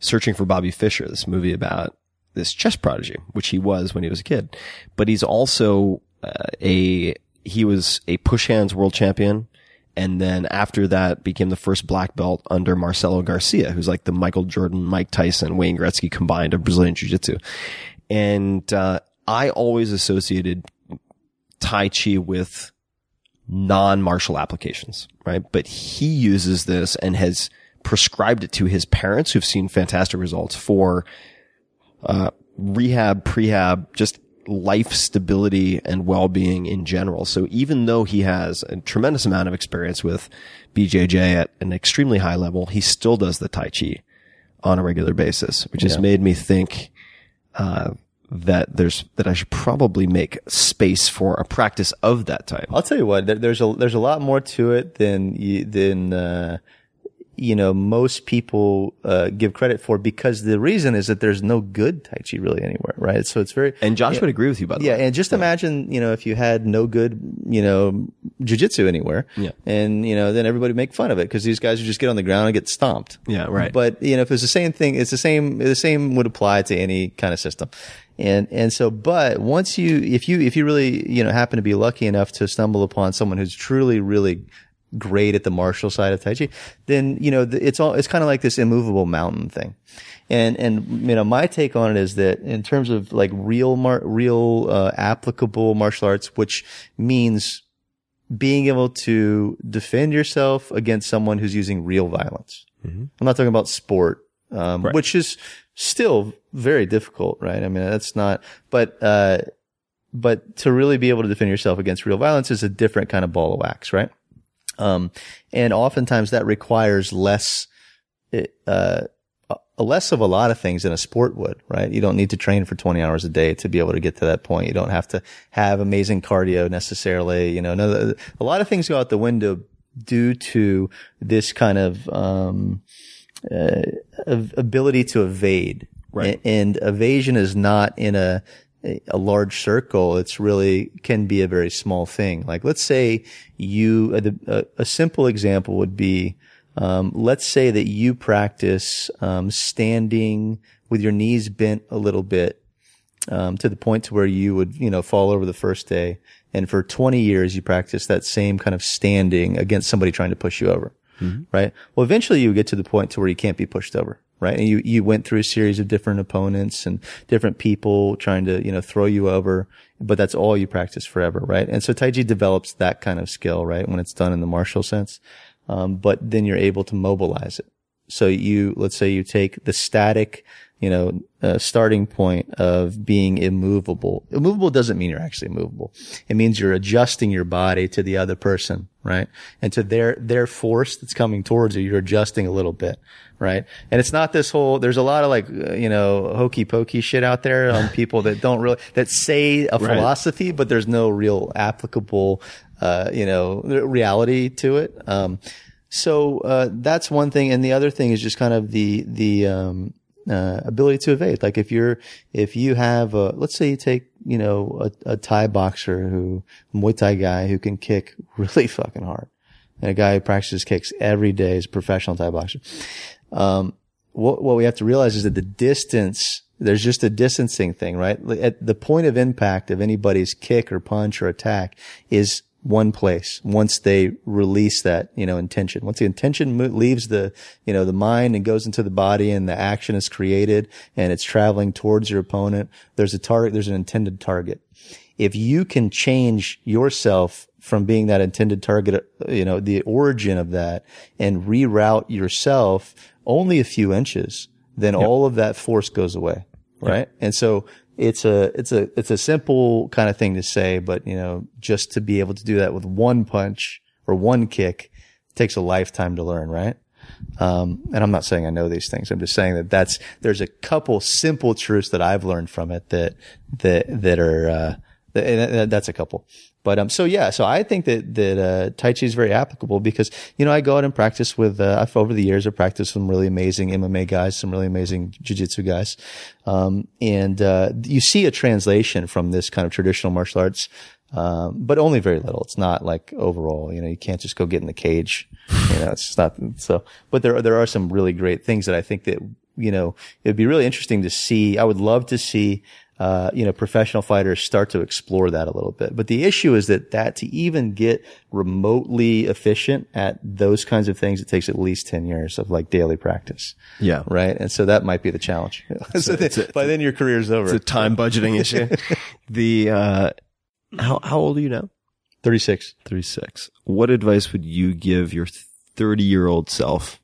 Searching for Bobby Fischer, this movie about this chess prodigy, which he was when he was a kid. But he's also uh, a, he was a push hands world champion. And then after that became the first black belt under Marcelo Garcia, who's like the Michael Jordan, Mike Tyson, Wayne Gretzky combined of Brazilian Jiu Jitsu. And, uh, I always associated Tai Chi with non-martial applications, right? But he uses this and has prescribed it to his parents who've seen fantastic results for, uh, rehab, prehab, just life stability and well-being in general. So even though he has a tremendous amount of experience with BJJ at an extremely high level, he still does the Tai Chi on a regular basis, which has made me think, uh, that there's, that I should probably make space for a practice of that type. I'll tell you what, there, there's a there's a lot more to it than you, than uh, you know most people uh, give credit for because the reason is that there's no good Tai Chi really anywhere, right? So it's very And Josh would agree with you, by the yeah, way. and just imagine, you know, if you had no good, you know, jujitsu anywhere, Yeah. and you know, then everybody would make fun of it because these guys would just get on the ground and get stomped. Yeah, right. But you know, if it's the same thing, it's the same. The same would apply to any kind of system, and and so, but once you, if you, if you really, you know, happen to be lucky enough to stumble upon someone who's truly, really great at the martial side of Tai Chi, then, you know, it's all, it's kind of like this immovable mountain thing. And, and, you know, my take on it is that in terms of like real, mar- real, uh, applicable martial arts, which means being able to defend yourself against someone who's using real violence. I'm not talking about sport, um, which is still very difficult, right? I mean, that's not, but, uh, but to really be able to defend yourself against real violence is a different kind of ball of wax, right? Um, and oftentimes that requires less, uh, less of a lot of things than a sport would, right? You don't need to train for 20 hours a day to be able to get to that point. You don't have to have amazing cardio necessarily. You know, no, a lot of things go out the window due to this kind of, um, uh, ability to evade. Right. A- And evasion is not in a, a large circle. It's really can be a very small thing. Like let's say you, uh, the, uh, a simple example would be, um, let's say that you practice, um, standing with your knees bent a little bit, um, to the point to where you would, you know, fall over the first day. And for 20 years, you practice that same kind of standing against somebody trying to push you over. Right. Well, eventually you get to the point to where you can't be pushed over. Right. And you, you went through a series of different opponents and different people trying to, you know, throw you over, but that's all you practice forever. Right. And so Tai Chi develops that kind of skill, right? When it's done in the martial sense. Um, but then you're able to mobilize it. So you, let's say you take the static, you know, uh, starting point of being immovable. Immovable doesn't mean you're actually immovable. It means you're adjusting your body to the other person, right? And to their, their force that's coming towards you, you're adjusting a little bit, right? And it's not this whole, there's a lot of like, uh, you know, hokey pokey shit out there on people that don't really, that say a philosophy, but there's no real applicable, uh, you know, reality to it. Um, so uh, that's one thing, and the other thing is just kind of the the um, uh, ability to evade. Like if you're if you have a let's say you take you know a, a Thai boxer who Muay Thai guy who can kick really fucking hard, and a guy who practices kicks every day is a professional Thai boxer. Um, what what we have to realize is that the distance there's just a distancing thing, right? At the point of impact of anybody's kick or punch or attack is one place once they release that, you know, intention. Once the intention mo- leaves the, you know, the mind and goes into the body and the action is created and it's traveling towards your opponent, there's a target, there's an intended target. If you can change yourself from being that intended target, uh, you know, the origin of that and reroute yourself only a few inches, then all of that force goes away. Right. And so it's a, it's a, it's a simple kind of thing to say, but you know, just to be able to do that with one punch or one kick takes a lifetime to learn. Right. Um, and I'm not saying I know these things. I'm just saying that that's, there's a couple simple truths that I've learned from it that, that, that are, uh, th- and that's a couple. But, um, so yeah, so I think that, that, uh, Tai Chi is very applicable because, you know, I go out and practice with, uh, I've over the years, I've practiced some really amazing MMA guys, some really amazing jiu-jitsu guys. Um, and, uh, you see a translation from this kind of traditional martial arts, um, but only very little. It's not like overall, you know, you can't just go get in the cage. You know, it's just not so, but there, are there are some really great things that I think that, you know, it'd be really interesting to see. I would love to see, uh, you know, professional fighters start to explore that a little bit. But the issue is that that to even get remotely efficient at those kinds of things, it takes at least 10 years of like daily practice. Yeah. Right. And so that might be the challenge. so then- by then your career's over. It's a time budgeting issue. the, uh, how, how old are you now? 36. 36. What advice would you give your 30 year old self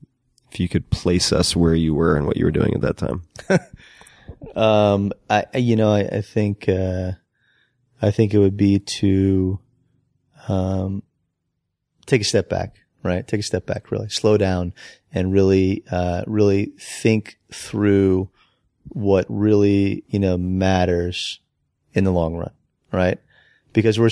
if you could place us where you were and what you were doing at that time? Um, I, you know, I, I think, uh, I think it would be to, um, take a step back, right? Take a step back, really slow down and really, uh, really think through what really, you know, matters in the long run, right? Because we're,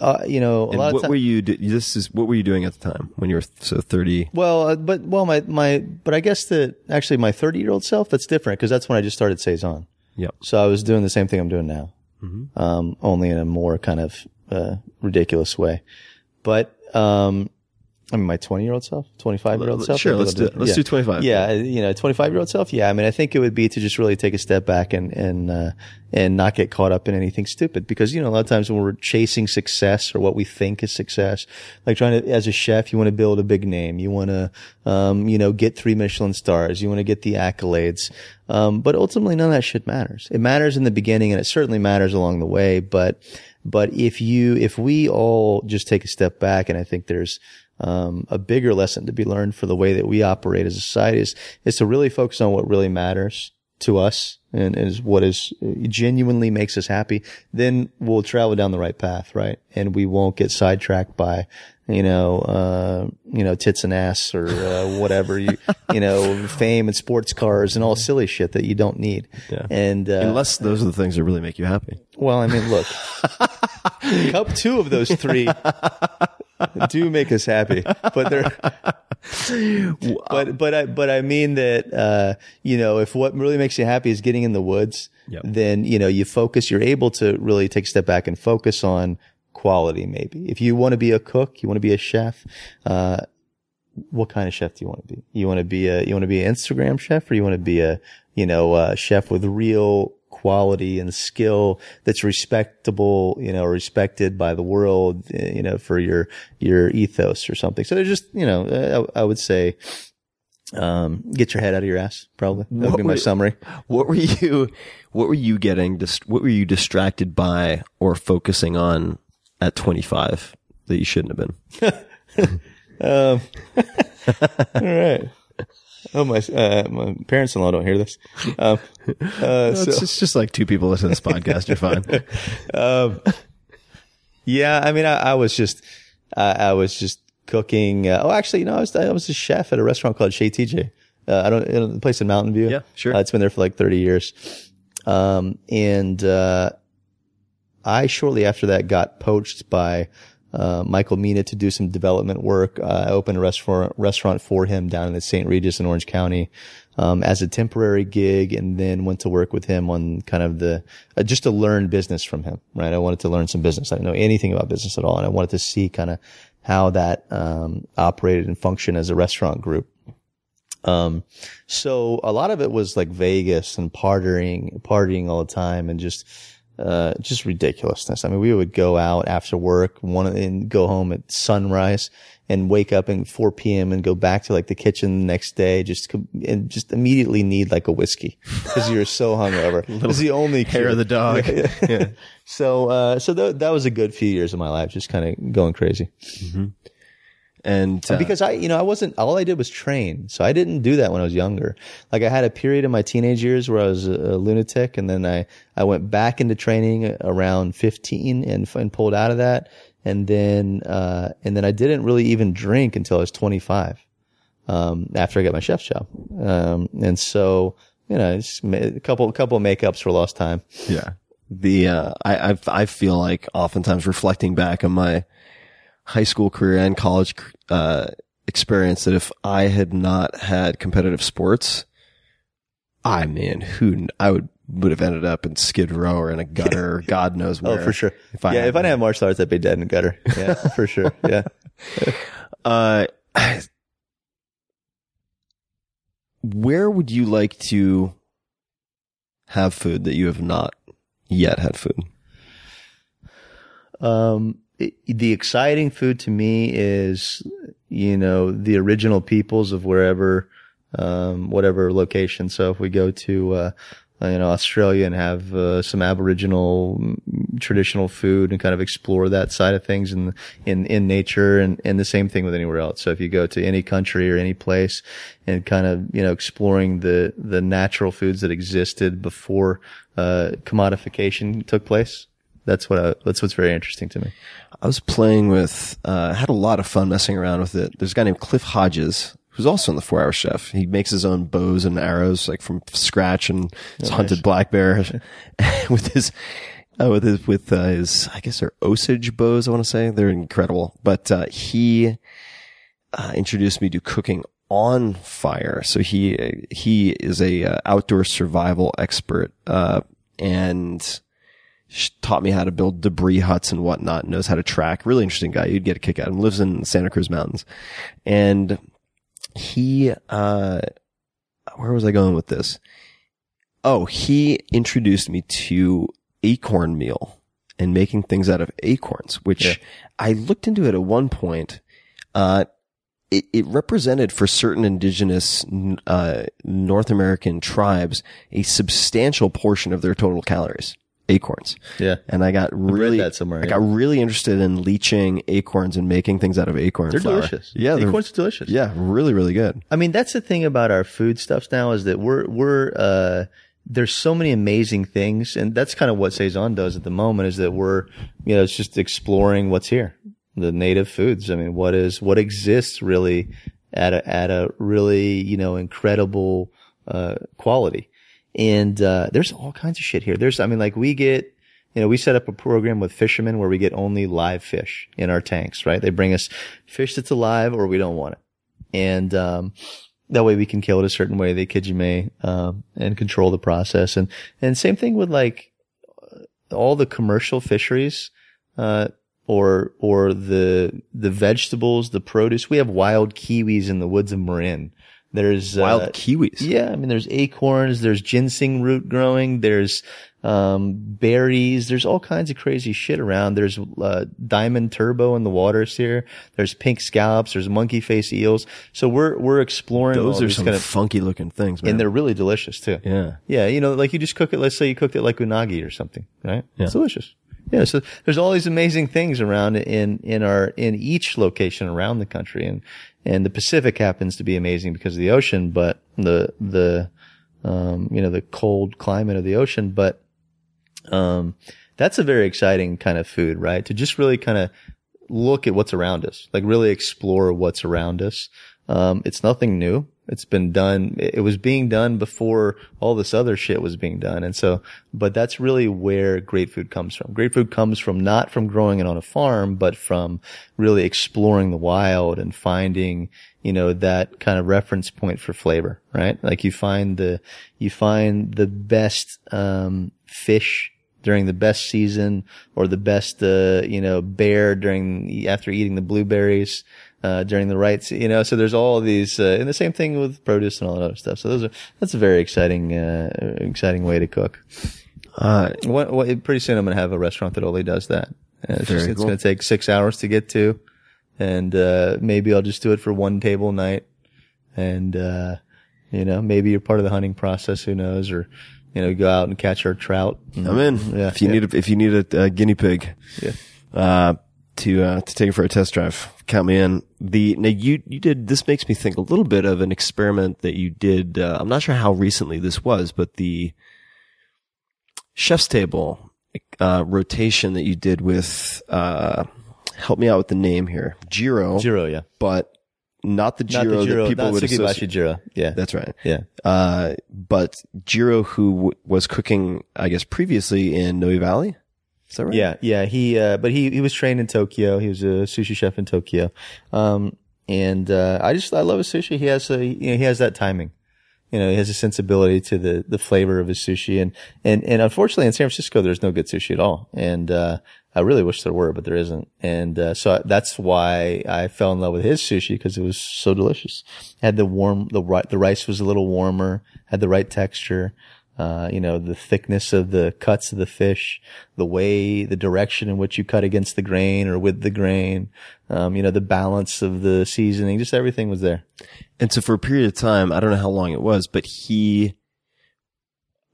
uh, you know, a And lot of what time- were you, do- this is, what were you doing at the time when you were so 30? Well, uh, but well, my my, but I guess that actually my thirty year old self that's different because that's when I just started saison. Yep. So I was doing the same thing I'm doing now, Mm-hmm. um, only in a more kind of uh, ridiculous way. But um, I mean, my twenty year old self, twenty five year old self. Sure, let's do- let's yeah. do 25. Yeah, you know, twenty five year old self. Yeah, I mean, I think it would be to just really take a step back and and uh, and not get caught up in anything stupid because you know a lot of times when we're chasing success or what we think is success, like trying to as a chef, you want to build a big name, you want to um, you know get three Michelin stars, you want to get the accolades, um, but ultimately none of that shit matters. It matters in the beginning and it certainly matters along the way, but but if you if we all just take a step back, and I think there's um, a bigger lesson to be learned for the way that we operate as a society is, is to really focus on what really matters to us and is what is genuinely makes us happy. Then we'll travel down the right path, right? And we won't get sidetracked by, you know, uh, you know, tits and ass or uh, whatever you, you know, fame and sports cars and all silly shit that you don't need. Yeah. And uh, Unless those are the things that really make you happy. well, I mean, look, cup two of those three do make us happy, but they're, but, but I, but I mean that, uh, you know, if what really makes you happy is getting in the woods, Yep. then, you know, you focus, you're able to really take a step back and focus on quality, maybe. If you want to be a cook, you want to be a chef, uh, what kind of chef do you want to be? You want to be a, you want to be an Instagram chef or you want to be a, you know, a chef with real quality and skill that's respectable, you know, respected by the world, you know, for your, your ethos or something. So they're just, you know, I, I would say, um, get your head out of your ass, probably. That would be my What- summary. What were you? What were you getting? What were you distracted by or focusing on at 25 that you shouldn't have been? Um, all right. Oh, my, uh, my parents-in-law don't hear this. Um, uh, so, it's, it's just like two people listen to this podcast. You're fine. um, yeah, I mean, I, I was just, I I was just cooking. Uh, oh, actually, you know, I was, I was a chef at a restaurant called Chez TJ. Uh, I don't, you know, the place in Mountain View. Yeah, sure. Uh, it's been there for like 30 years. Um, and, uh, I shortly after that got poached by, uh, Michael Mina to do some development work. Uh, I opened a restaurant, restaurant for him down in the St. Regis in Orange County, um, as a temporary gig and then went to work with him on kind of the, uh, just to learn business from him, right? I wanted to learn some business. I didn't know anything about business at all. And I wanted to see kind of how that, um, operated and functioned as a restaurant group. Um, so a lot of it was like Vegas and partying, partying all the time and just, uh, just ridiculousness. I mean, we would go out after work, one and go home at sunrise and wake up at 4 p.m. and go back to like the kitchen the next day, just and just immediately need like a whiskey because you're so hungover. It's the only cure. of the dog. Yeah, yeah. So, uh, so th- that was a good few years of my life, just kind of going crazy. And uh, because I, you know, I wasn't, all I did was train. So I didn't do that when I was younger. Like I had a period in my teenage years where I was a, lunatic and then I, I went back into training around 15 and, and pulled out of that. And then, uh, and then I didn't really even drink until I was 25, um, after I got my chef's job. Um, and so, you know, a couple, a couple of makeups for lost time. Yeah. The, uh, I, I, I feel like oftentimes reflecting back on my high school career and college, uh, experience that if I had not had competitive sports, I mean, who, I would, would have ended up in Skid Row or in a gutter or God knows where. Oh, for sure. If I yeah. had If I didn't have martial arts, I'd be dead in the gutter. Yeah, for sure. Yeah. Uh, where would you like to have food that you have not yet had food? Um, the exciting food to me is, you know, the original peoples of wherever, um, whatever location. So if we go to, uh, you know, Australia and have uh, some Aboriginal mm, traditional food and kind of explore that side of things in in in nature, and and the same thing with anywhere else. So if you go to any country or any place, and kind of you know exploring the the natural foods that existed before uh, commodification took place, that's what I, that's what's very interesting to me. I was playing with, uh, had a lot of fun messing around with it. There's a guy named Cliff Hodges who's also in the Four Hour Chef. He makes his own bows and arrows like from scratch and has hunted black bear with his, uh, with his, with uh, his, I guess they're Osage bows. I want to say they're incredible. But uh, he uh, introduced me to cooking on fire. So he he is a uh, outdoor survival expert, uh, and taught me how to build debris huts and whatnot. Knows how to track. Really interesting guy. You'd get a kick out of him. Lives in the Santa Cruz Mountains, and he uh, where was I going with this? Oh, he introduced me to acorn meal and making things out of acorns, which Yeah. I looked into it at one point. Uh, it, it represented for certain indigenous uh, North American tribes a substantial portion of their total calories. Acorns. Yeah. And I got really, that somewhere, I yeah. got really interested in leaching acorns and making things out of acorn They're flour. delicious. Yeah, they're, acorns are delicious. yeah, really, really good. I mean, that's the thing about our food stuffs now is that we're, we're, uh, there's so many amazing things. And that's kind of what Saison does at the moment is that we're, you know, it's just exploring what's here, the native foods. I mean, what is, what exists really at a, at a really, you know, incredible, uh, quality. And, uh, there's all kinds of shit here. There's, I mean, like we get, you know, we set up a program with fishermen where we get only live fish in our tanks, right? They bring us fish that's alive or we don't want it. And, um, that way we can kill it a certain way, ikejime, um, and control the process. And, and same thing with like all the commercial fisheries, uh, or, or the, the vegetables, the produce. We have wild kiwis in the woods of Marin. There's Wild uh, kiwis. yeah, I mean, there's acorns, there's ginseng root growing, there's um, berries, there's all kinds of crazy shit around. There's uh, diamond turbot in the waters here. There's pink scallops. There's monkey face eels. So we're we're exploring Those are some kind of, funky looking things, man. and they're really delicious too. yeah. Yeah, you know, like you just cook it. Let's say you cooked it like unagi or something, right? Yeah. It's delicious. Yeah. So there's all these amazing things around in in our in each location around the country, and and the Pacific happens to be amazing because of the ocean, but the the um, you know the cold climate of the ocean, but um, that's a very exciting kind of food, right? To just really kind of look at what's around us, like really explore what's around us. Um, it's nothing new. It's been done. It was being done before all this other shit was being done. And so, but that's really where great food comes from. Great food comes from not from growing it on a farm, but from really exploring the wild and finding, you know, that kind of reference point for flavor, right? Like you find the, you find the best, um, fish during the best season or the best, uh, you know, bear during, after eating the blueberries, uh, during the right, se- you know, so there's all these, uh, and the same thing with produce and all that other stuff. So those are, that's a very exciting, uh, exciting way to cook. Uh, What, what, pretty soon I'm going to have a restaurant that only does that. And it's, just, it's cool. going to take six hours to get to. And, uh, maybe I'll just do it for one table night. And, uh, you know, maybe you're part of the hunting process. Who knows? Or, you know, go out and catch our trout. I'm in. Yeah, if you yeah. need a, if you need a, a guinea pig, Yeah. To uh, to take it for a test drive, count me in. The now you you did this makes me think a little bit of an experiment that you did. Uh, I'm not sure how recently this was, but the chef's table uh, rotation that you did with uh, help me out with the name here, Jiro, Jiro, yeah. but not the Not Jiro the Jiro, that people not would Sukiyabashi associate. Jiro. Yeah. That's right. yeah. Uh, but Jiro, who w- was cooking, I guess, previously in Noe Valley. Is that right? Yeah, yeah. He, uh, but he, he was trained in Tokyo. He was a sushi chef in Tokyo. Um, and, uh, I just, I love his sushi. He has a, you know, he has that timing. You know, he has a sensibility to the, the flavor of his sushi. And, and, and unfortunately in San Francisco, there's no good sushi at all. And, uh, I really wish there were, but there isn't. And, uh, so that's why I fell in love with his sushi because it was so delicious. Had the warm, the, the rice was a little warmer, had the right texture uh, you know, the thickness of the cuts of the fish, the way, the direction in which you cut against the grain or with the grain, um, you know, the balance of the seasoning, just everything was there. And so for a period of time, I don't know how long it was, but he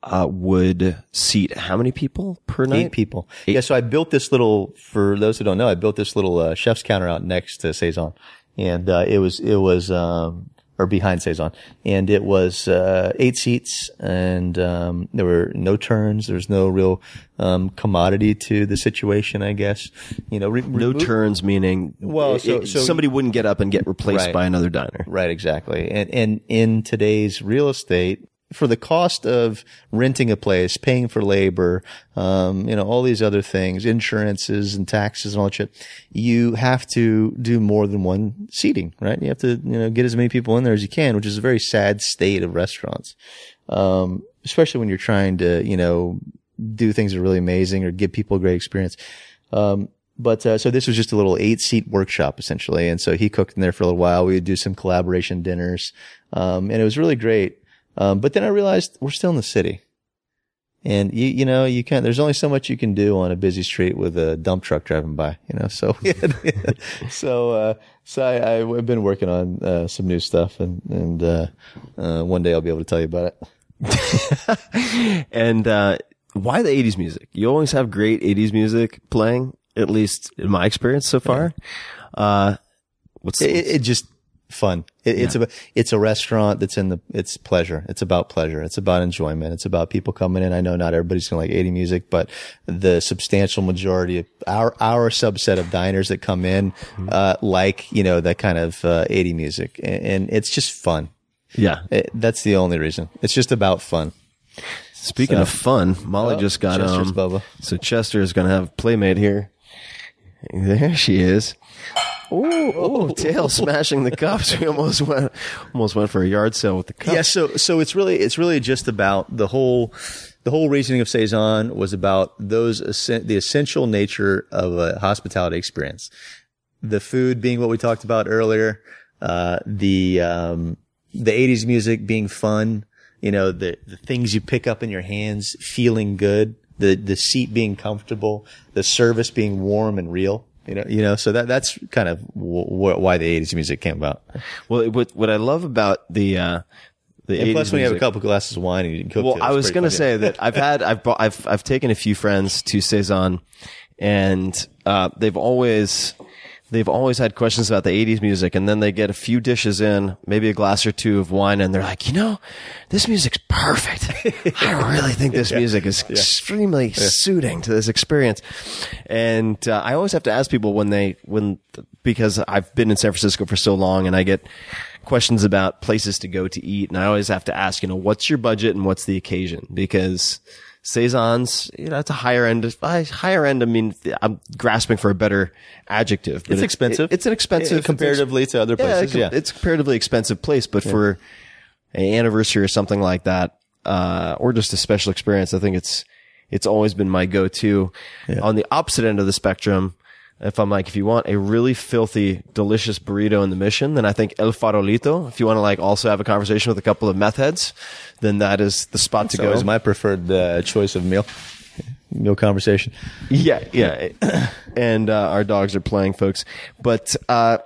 uh, would seat how many people per night? Eight people. Yeah. So I built this little, for those who don't know, I built this little, uh, chef's counter out next to Saison. And, uh, it was, it was, um, or behind Saison. And it was, uh, eight seats and, um, there were no turns. There was no real, um, commodity to the situation, I guess. You know, re- No remo- turns, meaning Well, it- so- it- so- somebody wouldn't get up and get replaced Right. by another diner. Right, exactly. And and in today's real estate, for the cost of renting a place, paying for labor, um, you know, all these other things, insurances and taxes and all that shit, you have to do more than one seating, right? You have to, you know, get as many people in there as you can, which is a very sad state of restaurants. Um, especially when you're trying to, you know, do things that are really amazing or give people a great experience. Um, but uh, so this was just a little eight seat workshop essentially, and so he cooked in there for a little while. We would do some collaboration dinners, um, and it was really great. Um, but then I realized we're still in the city, and you you know you can't. There's only so much you can do on a busy street with a dump truck driving by. You know, so so uh, so I, I've been working on uh, some new stuff, and and uh, uh, one day I'll be able to tell you about it. And uh, why the 80s music? You always have great 80s music playing, at least in my experience so far. Uh, what's it, it just fun. It, It's a it's a restaurant that's in the it's pleasure. It's about pleasure. It's about enjoyment. It's about people coming in. I know not everybody's gonna like 80 music, but the substantial majority of our our subset of diners that come in uh, like you know that kind of uh, 80 music, and, and it's just fun. yeah. It, that's the only reason. It's just about fun. Speaking So- of fun, Molly Oh, just got Chester's um. Bubba. So Chester is going to have playmate here. There she is. Oh, oh, tail smashing the cups. We almost went, almost went for a yard sale with the cups. Yeah, so so it's really it's really just about the whole the whole reasoning of saison was about those the essential nature of a hospitality experience. The food being what we talked about earlier, uh, the um, the '80s music being fun, you know, the the things you pick up in your hands feeling good, the the seat being comfortable, the service being warm and real. You know, you know, so that that's kind of w- w- why the '80s music came about. Well, what what I love about the uh, the And plus, 80s when you have a couple glasses of wine and you can cook. Well, it, I was going to say that I've had I've brought, I've I've taken a few friends to saison, and uh, they've always they've always had questions about the '80s music, and then they get a few dishes in, maybe a glass or two of wine, and they're like, you know, this music's perfect. I really think this music is extremely suiting to this experience, and uh, I always have to ask people when they when because I've been in San Francisco for so long, and I get questions about places to go to eat. And I always have to ask, you know, what's your budget and what's the occasion? Because Saisons, you know, it's a higher end, higher end. I mean, I'm grasping for a better adjective. but It's expensive. it- it's an expensive Yeah, comparatively to other places, it- yeah. it's comparatively expensive place, but for an anniversary or something like that, uh, or just a special experience, I think it's, it's always been my go-to. On the opposite end of the spectrum, if I'm like, if you want a really filthy, delicious burrito in the mission, then I think El Farolito. If you want to like also have a conversation with a couple of meth heads, then that is the spot to go. always my preferred uh, choice of meal. Meal conversation. Yeah, yeah. and uh, our dogs are playing, folks. But uh,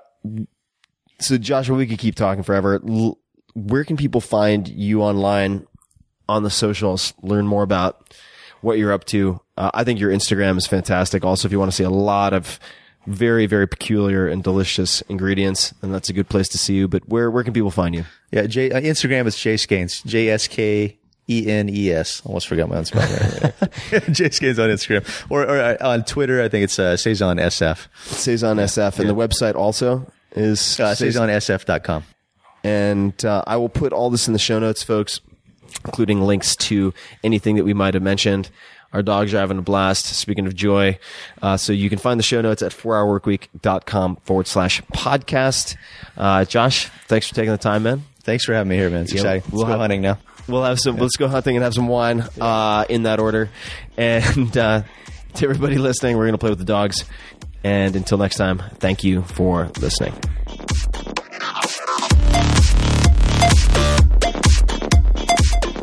so, Joshua, we could keep talking forever. L- where can people find you online on the socials? Learn more about what you're up to. Uh, I think your Instagram is fantastic. Also, if you want to see a lot of very, very peculiar and delicious ingredients, then that's a good place to see you. But where where can people find you? Yeah, J, uh, Instagram is Jay Skenes. J S K E N E S. Almost forgot my own spelling. Jay Skenes on Instagram. Or, or uh, on Twitter, I think it's uh, Saison SF. Saison SF, and the website also is Uh, SaisonSF.com. And uh, I will put all this in the show notes, folks, including links to anything that we might have mentioned. Our dogs are having a blast. Speaking of joy. Uh, so you can find the show notes at 4hourworkweek.com forward slash podcast. Uh, Josh, thanks for taking the time, man. Thanks for having me here, man. It's Yeah, exciting. we'll Let's go hunting now. We'll have some, let's go hunting and have some wine, uh, in that order. And, uh, to everybody listening, we're going to play with the dogs. And until next time, thank you for listening.